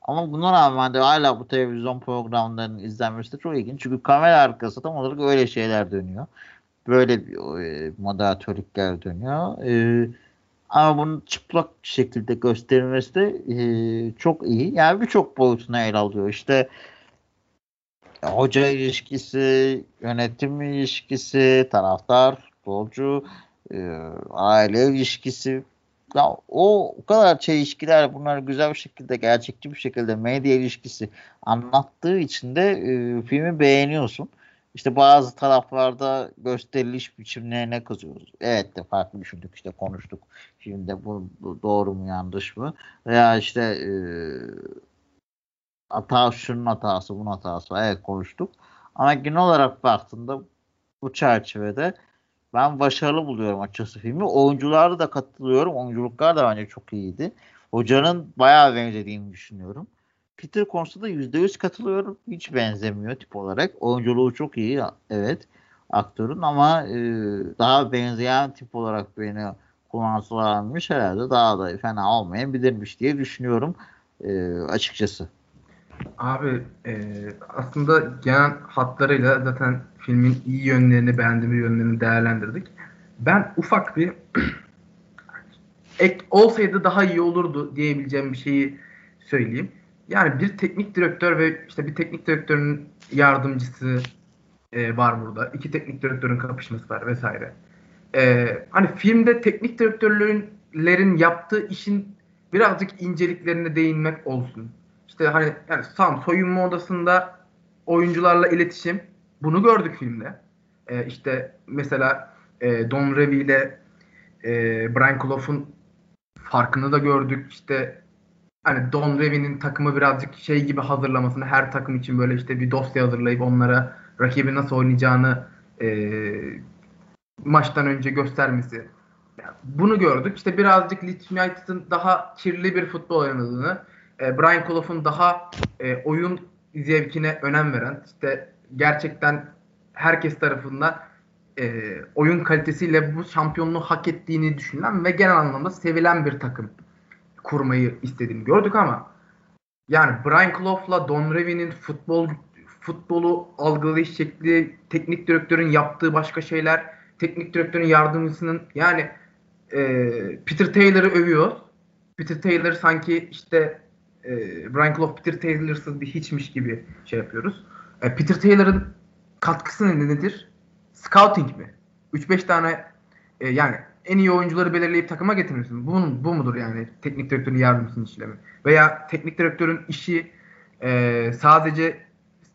ama buna rağmen de hala bu televizyon programlarının izlenmesi de çok ilginç. Çünkü kamera arkası tam olarak öyle şeyler dönüyor. Böyle bir e, moderatörlükler dönüyor. E, ama bunun çıplak şekilde gösterilmesi de e, çok iyi. Yani birçok boyutuna el alıyor. İşte hoca ilişkisi, yönetim ilişkisi, taraftar, futbolcu, e, aile ilişkisi ya o, o kadar çelişkiler bunları güzel bir şekilde gerçekçi bir şekilde medya ilişkisi anlattığı için de e, filmi beğeniyorsun. İşte bazı taraflarda gösteriliş biçimlerine kızıyoruz. Evet de farklı düşündük işte konuştuk. Filmde bu, bu doğru mu yanlış mı? Veya işte e, hata şunun hatası bunun hatası evet konuştuk. Ama genel olarak baktığında bu çerçevede ben başarılı buluyorum açıkçası filmi. Oyuncularda da katılıyorum. Oyunculuklar da bence çok iyiydi. Hocanın bayağı benzediğini düşünüyorum. Peter konusunda %100 katılıyorum. Hiç benzemiyor tip olarak. Oyunculuğu çok iyi evet aktörün ama e, daha benzeyen tip olarak beni kullansalarmış herhalde daha da fena olmayabilirmiş diye düşünüyorum e, açıkçası. Abi e, aslında genel hatlarıyla zaten filmin iyi yönlerini, beğendiğimiz yönlerini değerlendirdik. Ben ufak bir <clears throat> ek olsaydı daha iyi olurdu diyebileceğim bir şeyi söyleyeyim. Yani bir teknik direktör ve işte bir teknik direktörün yardımcısı e, var burada. İki teknik direktörün kapışması var vesaire. E, hani filmde teknik direktörlerin yaptığı işin birazcık inceliklerine değinmek olsun işte hani yani tam soyunma odasında oyuncularla iletişim bunu gördük filmde. E, işte mesela e, Don Revy ile e, Brian Clough'un farkını da gördük. İşte hani Don Revy'nin takımı birazcık şey gibi hazırlamasını her takım için böyle işte bir dosya hazırlayıp onlara rakibi nasıl oynayacağını e, maçtan önce göstermesi. Yani bunu gördük. İşte birazcık Leeds United'ın daha kirli bir futbol oynadığını e, Brian Clough'un daha e, oyun zevkine önem veren, işte gerçekten herkes tarafından e, oyun kalitesiyle bu şampiyonluğu hak ettiğini düşünülen ve genel anlamda sevilen bir takım kurmayı istediğini gördük ama yani Brian Clough'la Don Revy'nin futbol futbolu algılayış şekli, teknik direktörün yaptığı başka şeyler, teknik direktörün yardımcısının yani e, Peter Taylor'ı övüyor. Peter Taylor sanki işte e, Brian Clough Peter Taylor'sız bir hiçmiş gibi şey yapıyoruz. E, Peter Taylor'ın katkısı nedir? Scouting mi? 3-5 tane e, yani en iyi oyuncuları belirleyip takıma getirmişsin. Bu, bu mudur yani teknik direktörün yardımcısının işlemi? Veya teknik direktörün işi e, sadece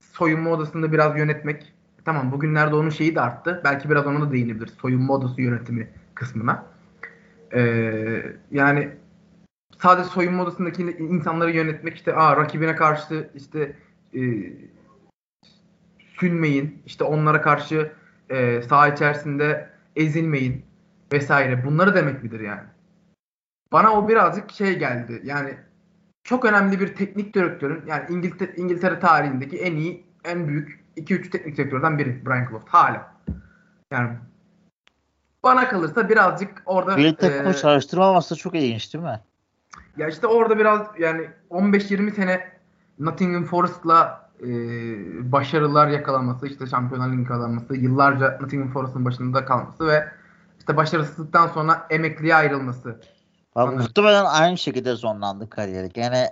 soyunma odasında biraz yönetmek. Tamam bugünlerde onun şeyi de arttı. Belki biraz ona da değinebiliriz. Soyunma odası yönetimi kısmına. E, yani sadece soyunma odasındaki insanları yönetmek işte aa rakibine karşı işte e, sünmeyin işte onlara karşı e, saha içerisinde ezilmeyin vesaire bunları demek midir yani? Bana o birazcık şey geldi. Yani çok önemli bir teknik direktörün yani İngiltere, İngiltere tarihindeki en iyi en büyük 2-3 teknik direktörden biri Brian Clough hala. Yani bana kalırsa birazcık orada bir takımı e, çalıştırmaması çok ilginç değil mi? Ya işte orada biraz yani 15-20 sene Nottingham Forest'la e, başarılar yakalaması, işte Şampiyonlar Ligi kazanması, yıllarca Nottingham Forest'ın başında kalması ve işte başarısızlıktan sonra emekliye ayrılması. Abi, muhtemelen aynı şekilde sonlandı kariyeri. Gene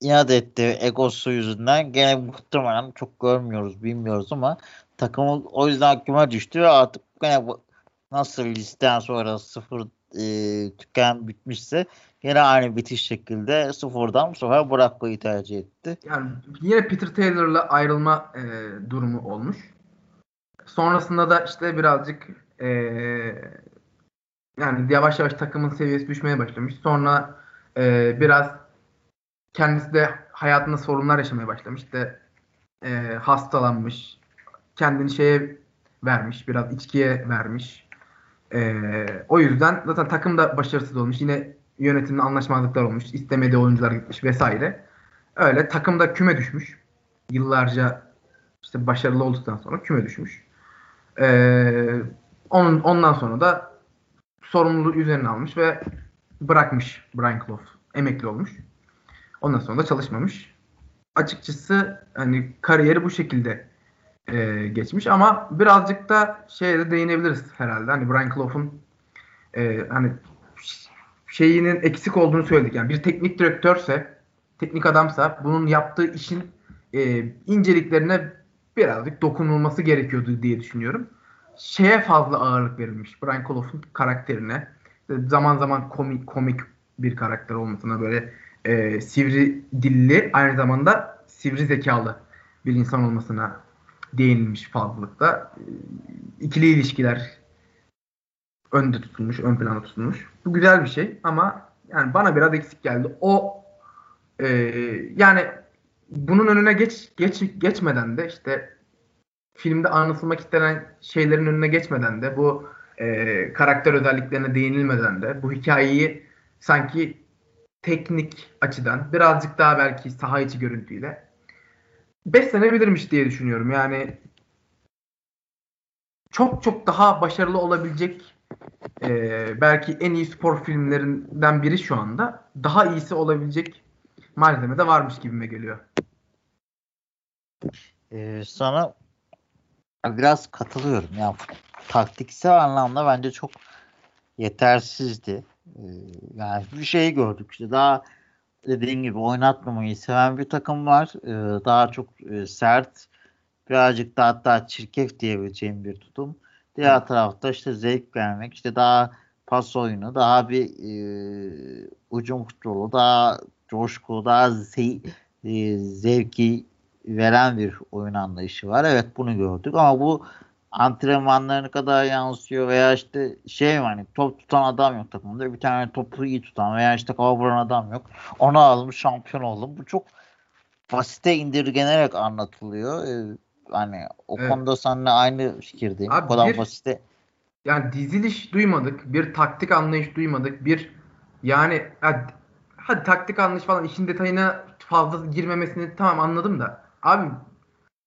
inat etti egosu yüzünden. Gene muhtemelen çok görmüyoruz, bilmiyoruz ama takımı o yüzden küme düştü ve artık gene bu nasıl listen sonra sıfır e, tüken bitmişse Yine aynı bitiş şekilde sıfırdan bu sefer bırakmayı tercih etti. Yani yine Peter Taylor'la ayrılma e, durumu olmuş. Sonrasında da işte birazcık e, yani yavaş yavaş takımın seviyesi düşmeye başlamış. Sonra e, biraz kendisi de hayatında sorunlar yaşamaya başlamış. İşte e, hastalanmış. Kendini şeye vermiş. Biraz içkiye vermiş. E, o yüzden zaten takım da başarısız olmuş. Yine Yönetimle anlaşmazlıklar olmuş. istemediği oyuncular gitmiş vesaire. Öyle takımda küme düşmüş. Yıllarca işte başarılı olduktan sonra küme düşmüş. Ee, onun, ondan sonra da sorumluluğu üzerine almış ve bırakmış Brian Clough. Emekli olmuş. Ondan sonra da çalışmamış. Açıkçası hani kariyeri bu şekilde e, geçmiş ama birazcık da şeye de değinebiliriz herhalde. Hani Brian Clough'un e, hani şeyinin eksik olduğunu söyledik. Yani bir teknik direktörse, teknik adamsa bunun yaptığı işin e, inceliklerine birazcık dokunulması gerekiyordu diye düşünüyorum. Şeye fazla ağırlık verilmiş. Brian Clough'un karakterine. Zaman zaman komik komik bir karakter olmasına böyle e, sivri dilli aynı zamanda sivri zekalı bir insan olmasına değinilmiş fazlalıkta. E, ikili ilişkiler önde tutulmuş, ön plana tutulmuş. Bu güzel bir şey ama yani bana biraz eksik geldi. O e, yani bunun önüne geç, geç geçmeden de işte filmde anlatılmak istenen şeylerin önüne geçmeden de bu e, karakter özelliklerine değinilmeden de bu hikayeyi sanki teknik açıdan birazcık daha belki saha içi görüntüyle beslenebilirmiş diye düşünüyorum. Yani çok çok daha başarılı olabilecek e, belki en iyi spor filmlerinden biri şu anda. Daha iyisi olabilecek malzeme de varmış gibime geliyor. Ee, sana biraz katılıyorum. Yani taktiksel anlamda bence çok yetersizdi. Ee, yani bir şeyi gördük işte daha dediğin gibi oynatmamayı seven bir takım var. Ee, daha çok e, sert birazcık da hatta çirkef diyebileceğim bir tutum. Diğer evet. tarafta işte zevk vermek, işte daha pas oyunu, daha bir e, ucum futbolu, daha coşku, daha ze- e, zevki veren bir oyun anlayışı var. Evet bunu gördük ama bu antrenmanlarına kadar yansıyor veya işte şey hani top tutan adam yok takımda bir tane topu iyi tutan veya işte kafa vuran adam yok. Onu almış şampiyon oldum. Bu çok basite indirgenerek anlatılıyor. Ee, hani o evet. konuda seninle aynı fikirdeyim. Abi o kadar bir, basite. Yani diziliş duymadık. Bir taktik anlayış duymadık. Bir yani hadi, hadi taktik anlayış falan işin detayına fazla girmemesini tamam anladım da. Abi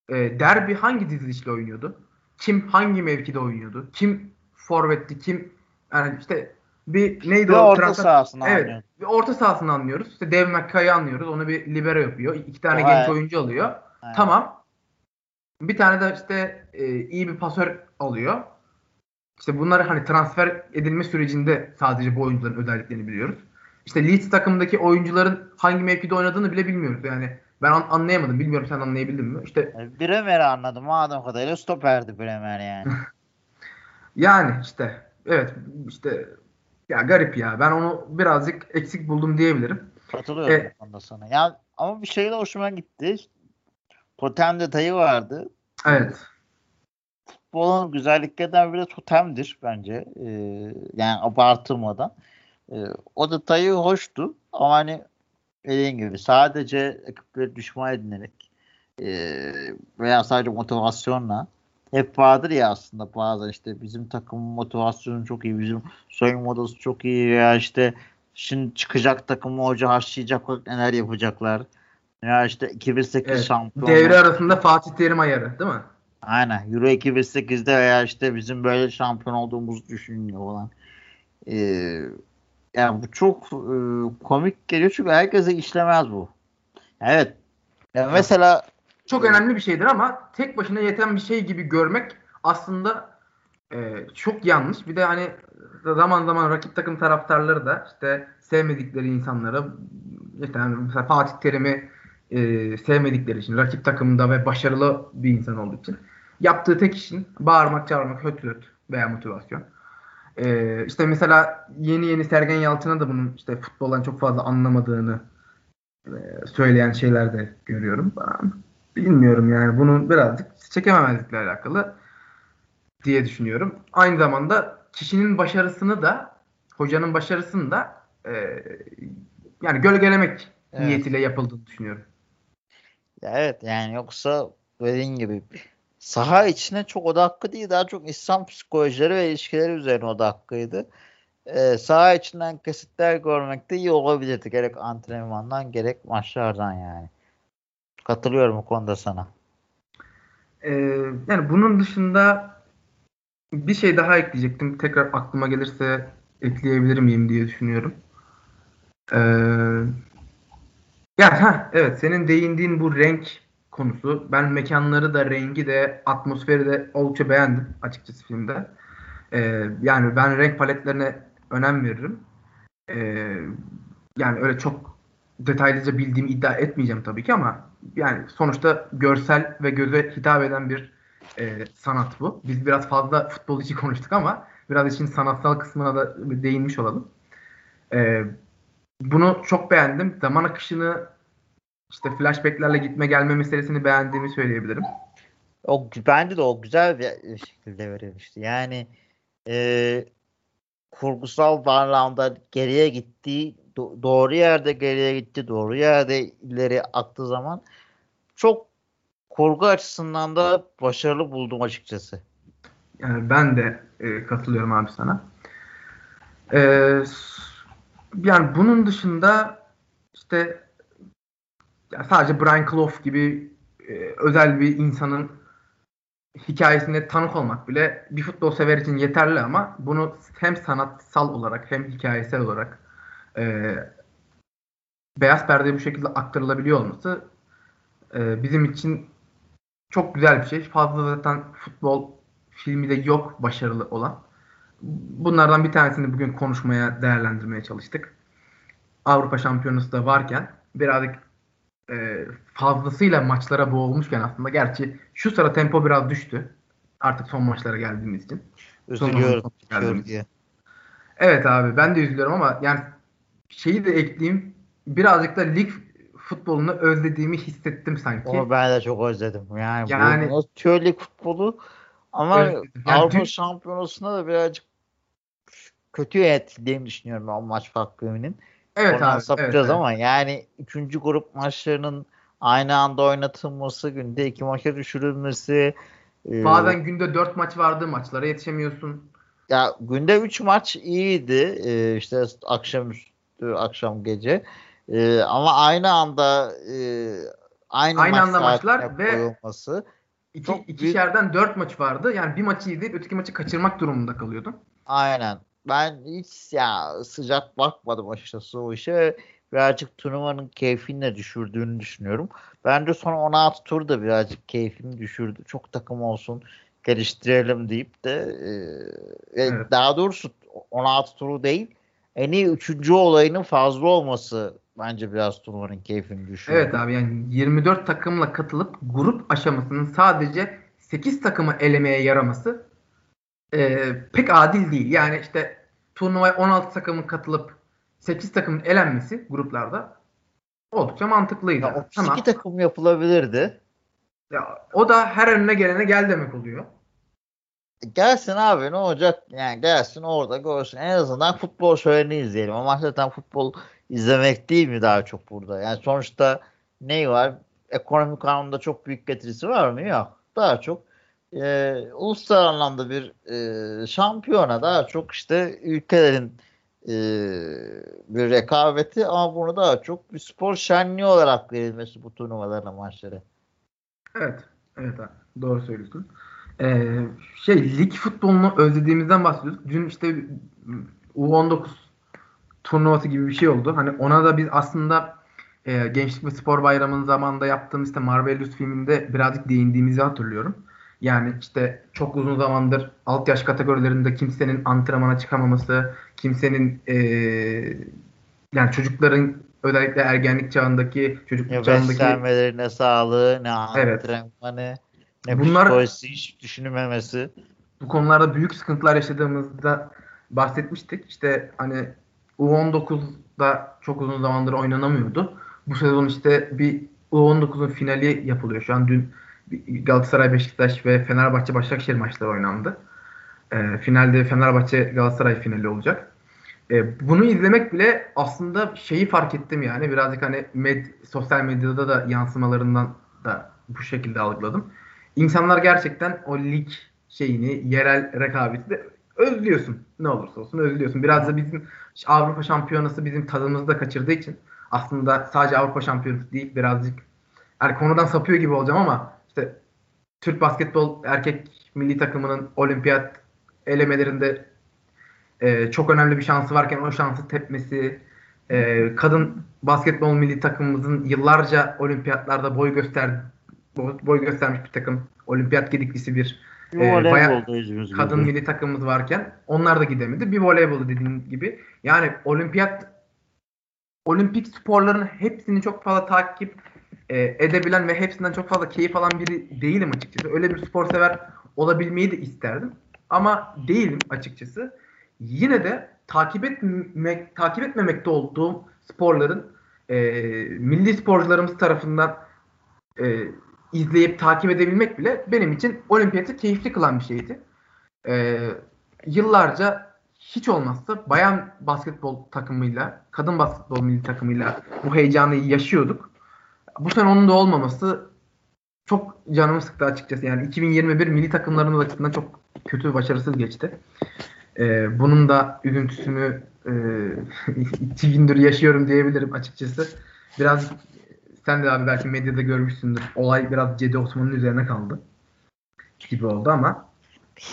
e, derbi hangi dizilişle oynuyordu? Kim hangi mevkide oynuyordu? Kim forvetti? Kim yani işte bir neydi bir o? orta transfer... sahasını evet, anlıyoruz. Bir orta sahasını anlıyoruz. İşte Dev McKay'ı anlıyoruz. Onu bir libero yapıyor. İki tane o genç evet. oyuncu alıyor. Evet. Tamam. Bir tane de işte e, iyi bir pasör alıyor. İşte bunları hani transfer edilme sürecinde sadece bu oyuncuların özelliklerini biliyoruz. İşte Leeds takımındaki oyuncuların hangi mevkide oynadığını bile bilmiyoruz. Yani ben an- anlayamadım. Bilmiyorum sen anlayabildin mi? İşte Bremer'i anladım. Madem kadarıyla stoperdi Bremer yani. <laughs> yani işte evet işte ya garip ya. Ben onu birazcık eksik buldum diyebilirim. Katılıyorum e, onda sana. Ya ama bir şey de hoşuma gitti. Totem detayı vardı. Evet. Futbolun güzelliklerinden biri totemdir bence. Ee, yani abartılmadan. Ee, o detayı hoştu. Ama hani dediğin gibi sadece ekipleri düşman edinerek e, veya sadece motivasyonla hep vardır ya aslında bazen işte bizim takım motivasyonu çok iyi, bizim soyunma odası çok iyi veya işte şimdi çıkacak takımı hoca harçlayacak neler yapacaklar. Ya işte 2008 evet, şampiyon. Devre arasında Fatih Terim ayarı değil mi? Aynen. Euro 2008'de veya işte bizim böyle şampiyon olduğumuzu düşünüyor falan. Ee, yani bu çok e, komik geliyor çünkü herkese işlemez bu. Evet. Yani mesela çok önemli bir şeydir ama tek başına yeten bir şey gibi görmek aslında e, çok yanlış. Bir de hani zaman zaman rakip takım taraftarları da işte sevmedikleri insanlara işte yani mesela Fatih Terim'i e, sevmedikleri için rakip takımında ve başarılı bir insan olduğu için yaptığı tek işin bağırmak, çağırmak, höt höt veya motivasyon. Ee, işte mesela yeni yeni Sergen Yalçın'a da bunun işte futboldan çok fazla anlamadığını e, söyleyen şeyler de görüyorum. Ben bilmiyorum yani bunu birazcık çekememezlikle alakalı diye düşünüyorum. Aynı zamanda kişinin başarısını da hocanın başarısını da e, yani gölgelemek evet. niyetiyle yapıldığını düşünüyorum. Evet yani yoksa dediğin gibi saha içine çok odaklı değil daha çok İslam psikolojileri ve ilişkileri üzerine odaklıydı. e, saha içinden kesitler görmek de iyi olabilirdi. Gerek antrenmandan gerek maçlardan yani. Katılıyorum o konuda sana. Ee, yani bunun dışında bir şey daha ekleyecektim. Tekrar aklıma gelirse ekleyebilir miyim diye düşünüyorum. Ee, yani ha evet senin değindiğin bu renk konusu. Ben mekanları da rengi de atmosferi de oldukça beğendim açıkçası filmde. Ee, yani ben renk paletlerine önem veririm. Ee, yani öyle çok detaylıca bildiğimi iddia etmeyeceğim tabii ki ama yani sonuçta görsel ve göze hitap eden bir e, sanat bu. Biz biraz fazla futbol için konuştuk ama biraz için sanatsal kısmına da değinmiş olalım. E, bunu çok beğendim. Zaman akışını işte flashbacklerle gitme gelme meselesini beğendiğimi söyleyebilirim. O bence de o güzel bir şekilde verilmişti. Yani e, kurgusal bağlamda geriye gitti, do- doğru yerde geriye gitti, doğru yerde ileri aktığı zaman çok kurgu açısından da başarılı buldum açıkçası. Yani ben de e, katılıyorum abi sana. E, yani bunun dışında işte ya sadece Brian Clough gibi e, özel bir insanın hikayesine tanık olmak bile bir futbol sever için yeterli ama bunu hem sanatsal olarak hem hikayesel olarak e, beyaz perdeye bu şekilde aktarılabiliyor olması e, bizim için çok güzel bir şey. Fazla zaten futbol filmi de yok başarılı olan. Bunlardan bir tanesini bugün konuşmaya, değerlendirmeye çalıştık. Avrupa Şampiyonası da varken birazcık e, fazlasıyla maçlara boğulmuşken aslında gerçi şu sıra tempo biraz düştü. Artık son maçlara geldiğimiz için. Üzülüyorum. Geldiğimiz. Evet abi ben de üzülüyorum ama yani şeyi de ekleyeyim. Birazcık da lig futbolunu özlediğimi hissettim sanki. Onu ben de çok özledim. Yani, yani bu lig futbolu ama yani Avrupa dün... Şampiyonası'nda da birazcık kötü etkilediğini düşünüyorum o maç farklılığının. Evet Ondan abi. sapacağız evet, ama evet. yani üçüncü grup maçlarının aynı anda oynatılması, günde iki maça düşürülmesi. E, Bazen e, günde dört maç vardı, maçlara yetişemiyorsun. Ya günde üç maç iyiydi. E, işte akşam üstü, akşam gece. E, ama aynı anda e, aynı, aynı maç anda maçlar ve koyulması. İki, çok ikişerden büyük... dört maç vardı. Yani bir maçı izleyip öteki maçı kaçırmak durumunda kalıyordun. Aynen ben hiç ya sıcak bakmadım açıkçası o işe. Birazcık turnuvanın keyfini de düşürdüğünü düşünüyorum. Bence son 16 tur da birazcık keyfini düşürdü. Çok takım olsun geliştirelim deyip de e, e evet. daha doğrusu 16 turu değil en iyi 3. olayının fazla olması bence biraz turnuvanın keyfini düşürdü. Evet abi yani 24 takımla katılıp grup aşamasının sadece 8 takımı elemeye yaraması e, pek adil değil. Yani işte turnuvaya 16 takımın katılıp 8 takımın elenmesi gruplarda oldukça mantıklıydı. Ya, 32 tamam. takım yapılabilirdi. Ya, o da her önüne gelene gel demek oluyor. E, gelsin abi ne olacak yani gelsin orada görsün en azından futbol şöleni izleyelim ama zaten futbol izlemek değil mi daha çok burada yani sonuçta ne var ekonomik anlamda çok büyük getirisi var mı yok daha çok e, uluslararası anlamda bir e, şampiyona daha çok işte ülkelerin e, bir rekabeti ama bunu daha çok bir spor şenliği olarak verilmesi bu turnuvaların maçları. Evet. Evet abi. Doğru söylüyorsun. Ee, şey lig futbolunu özlediğimizden bahsediyoruz. Dün işte U19 turnuvası gibi bir şey oldu. Hani ona da biz aslında e, Gençlik ve Spor Bayramı'nın zamanında yaptığımız işte Marvelous filminde birazcık değindiğimizi hatırlıyorum. Yani işte çok uzun zamandır alt yaş kategorilerinde kimsenin antrenmana çıkamaması, kimsenin e, yani çocukların özellikle ergenlik çağındaki çocukluk ya çağındaki beslenmelerine sağlığı, ne antrenmanı, ne Bunlar, psikolojisi hiç düşünülmemesi. Bu konularda büyük sıkıntılar yaşadığımızda bahsetmiştik. İşte hani U19'da çok uzun zamandır oynanamıyordu. Bu sezon işte bir U19'un finali yapılıyor. Şu an dün Galatasaray, Beşiktaş ve Fenerbahçe Başakşehir maçları oynandı. E, finalde Fenerbahçe Galatasaray finali olacak. E, bunu izlemek bile aslında şeyi fark ettim yani birazcık hani med, sosyal medyada da yansımalarından da bu şekilde algıladım. İnsanlar gerçekten o lig şeyini, yerel rekabeti de özlüyorsun. Ne olursa olsun özlüyorsun. Biraz da bizim Avrupa Şampiyonası bizim tadımızı da kaçırdığı için aslında sadece Avrupa Şampiyonası değil birazcık yani konudan sapıyor gibi olacağım ama Türk basketbol erkek milli takımının olimpiyat elemelerinde e, çok önemli bir şansı varken o şansı tepmesi, e, kadın basketbol milli takımımızın yıllarca olimpiyatlarda boy göster boy göstermiş bir takım, olimpiyat gediklisi bir e, bayağı kadın milli takımımız varken onlar da gidemedi. Bir voleybolu dediğin gibi. Yani olimpiyat olimpik sporların hepsini çok fazla takip e, edebilen ve hepsinden çok fazla keyif alan biri değilim açıkçası. Öyle bir spor sever olabilmeyi de isterdim. Ama değilim açıkçası. Yine de takip etmek takip etmemekte olduğum sporların e, milli sporcularımız tarafından e, izleyip takip edebilmek bile benim için olimpiyatı keyifli kılan bir şeydi. E, yıllarca hiç olmazsa bayan basketbol takımıyla, kadın basketbol milli takımıyla bu heyecanı yaşıyorduk. Bu sene onun da olmaması çok canımı sıktı açıkçası. Yani 2021 milli takımlarının açısından çok kötü, başarısız geçti. Ee, bunun da üzüntüsünü e, <laughs> iki gündür yaşıyorum diyebilirim açıkçası. Biraz sen de abi belki medyada görmüşsündür. Olay biraz Cedi Osman'ın üzerine kaldı gibi oldu ama.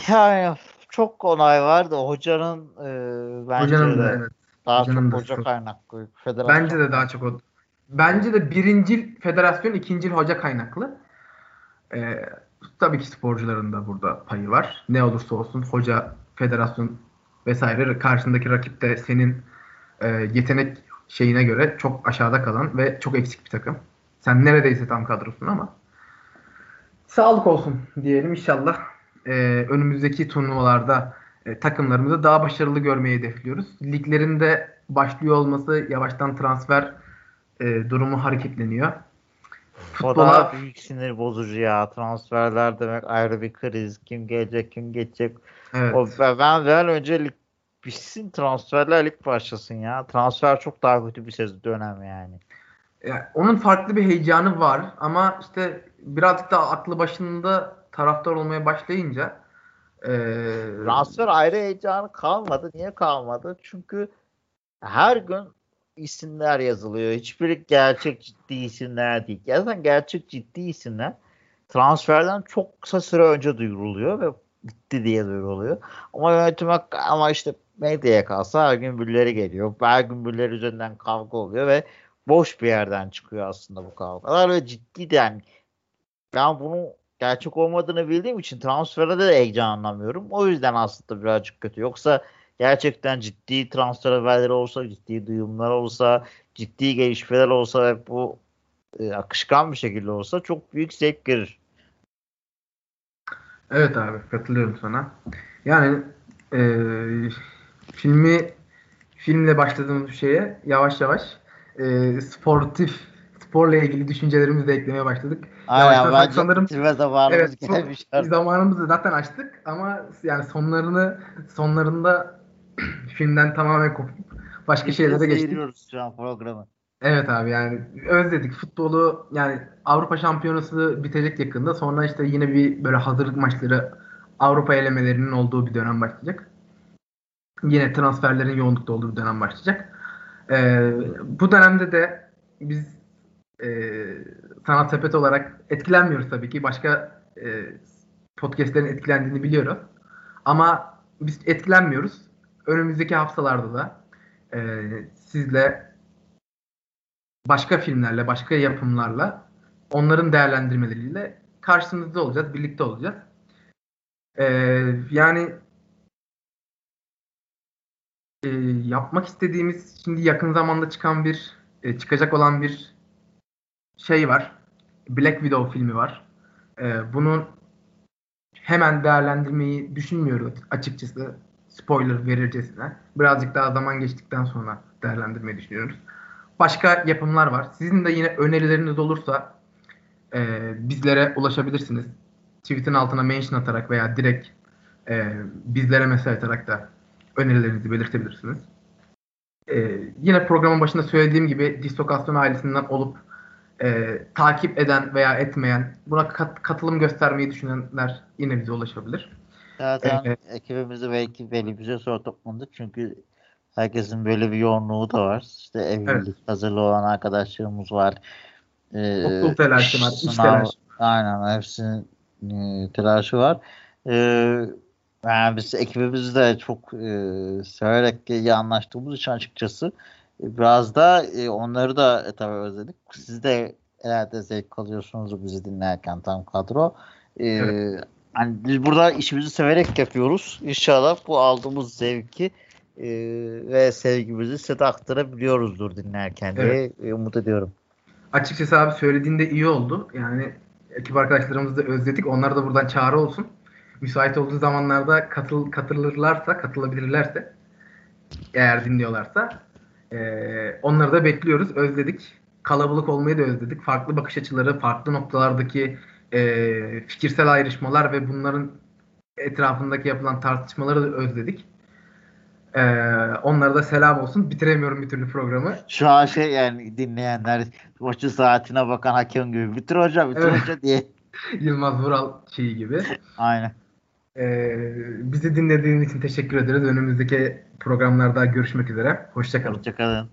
Yani çok olay vardı. Hocanın e, bence Hocanın de da, evet. daha Hocanın çok da hoca kaynaklı. Federasyon Bence de daha çok o. Bence de birincil federasyon, ikincil hoca kaynaklı. Ee, tabii ki sporcuların da burada payı var. Ne olursa olsun hoca, federasyon vesaire karşındaki rakip de senin e, yetenek şeyine göre çok aşağıda kalan ve çok eksik bir takım. Sen neredeyse tam kadrosun ama sağlık olsun diyelim inşallah. Ee, önümüzdeki turnuvalarda e, takımlarımızı daha başarılı görmeyi hedefliyoruz. Liglerinde başlıyor olması yavaştan transfer e, durumu hareketleniyor. O daha büyük sinir bozucu ya. Transferler demek ayrı bir kriz. Kim gelecek, kim geçecek. evet, O, ben ben önce lig bitsin transferler lig başlasın ya. Transfer çok daha kötü bir sezon dönem yani. yani onun farklı bir heyecanı var ama işte birazcık daha aklı başında taraftar olmaya başlayınca e, Transfer ayrı heyecanı kalmadı. Niye kalmadı? Çünkü her gün isimler yazılıyor. Hiçbiri gerçek ciddi isimler değil. Zaten gerçek ciddi isimler transferden çok kısa süre önce duyuruluyor ve bitti diye duyuruluyor. Ama yönetime ama işte medyaya kalsa her gün birileri geliyor. Her gün birileri üzerinden kavga oluyor ve boş bir yerden çıkıyor aslında bu kavgalar ve ciddi yani ben bunu gerçek olmadığını bildiğim için transferde de heyecanlanmıyorum. O yüzden aslında birazcık kötü. Yoksa gerçekten ciddi transfer haberleri olsa, ciddi duyumlar olsa, ciddi gelişmeler olsa ve bu e, akışkan bir şekilde olsa çok büyük zevk verir. Evet abi katılıyorum sana. Yani e, filmi filmle başladığımız şeye yavaş yavaş e, sportif sporla ilgili düşüncelerimizi de eklemeye başladık. Aynen, sanırım- bitirme zamanımız Evet, gelmiş zamanımızı zaten açtık ama yani sonlarını sonlarında <clears throat> filmden tamamen kopup başka şeylere geçtik. Seyiriyoruz şu an programı. Evet abi yani özledik futbolu yani Avrupa Şampiyonası bitecek yakında sonra işte yine bir böyle hazırlık maçları Avrupa elemelerinin olduğu bir dönem başlayacak. Yine transferlerin yoğunlukta olduğu bir dönem başlayacak. Ee, bu dönemde de biz e, sanat sepet olarak etkilenmiyoruz tabii ki. Başka e, podcastlerin etkilendiğini biliyorum. Ama biz etkilenmiyoruz. Önümüzdeki haftalarda da e, sizle başka filmlerle, başka yapımlarla onların değerlendirmeleriyle karşınızda olacağız, birlikte olacağız. Ee, yani e, yapmak istediğimiz şimdi yakın zamanda çıkan bir e, çıkacak olan bir şey var. Black Widow filmi var. Ee, bunun hemen değerlendirmeyi düşünmüyoruz açıkçası. Spoiler verircesine. Birazcık daha zaman geçtikten sonra değerlendirmeyi düşünüyoruz. Başka yapımlar var. Sizin de yine önerileriniz olursa e, bizlere ulaşabilirsiniz. Tweet'in altına mention atarak veya direkt e, bizlere mesaj atarak da önerilerinizi belirtebilirsiniz. E, yine programın başında söylediğim gibi distokasyon ailesinden olup e, takip eden veya etmeyen, buna kat- katılım göstermeyi düşünenler yine bize ulaşabilir. Zaten Evet. ekibimizi belki belli bir süre sonra topladık çünkü herkesin böyle bir yoğunluğu da var. İşte evlilik Evet. hazırlığı olan arkadaşlarımız var. Ee, Okul telaşı var, iş telaşı. Aynen hepsinin e, telaşı var. Ee, yani biz ekibimiz de çok e, severek iyi anlaştığımız için açıkçası e, biraz da e, onları da e, tabii özledik. Siz de herhalde zevk alıyorsunuz bizi dinlerken tam kadro. Ee, Evet. Hani biz burada işimizi severek yapıyoruz. İnşallah bu aldığımız zevki e, ve sevgimizi size de aktarabiliyoruzdur dinlerken diye e, umut ediyorum. Açıkçası abi söylediğinde iyi oldu. Yani ekip arkadaşlarımızı da özledik. Onlar da buradan çağrı olsun. Müsait olduğu zamanlarda katıl katılırlarsa, katılabilirlerse eğer dinliyorlarsa eee, onları da bekliyoruz. Özledik. Kalabalık olmayı da özledik. Farklı bakış açıları, farklı noktalardaki eee, fikirsel ayrışmalar ve bunların etrafındaki yapılan tartışmaları da özledik. Eee onlara da selam olsun. Bitiremiyorum bir türlü programı. Şu an şey yani dinleyenler maçı saatine bakan hakem gibi bitir hocam bitir Evet. hoca diye. <laughs> Yılmaz Vural şeyi gibi. Aynen. Ee, bizi dinlediğiniz için teşekkür ederiz. Önümüzdeki programlarda görüşmek üzere. Hoşçakalın. Hoşçakalın.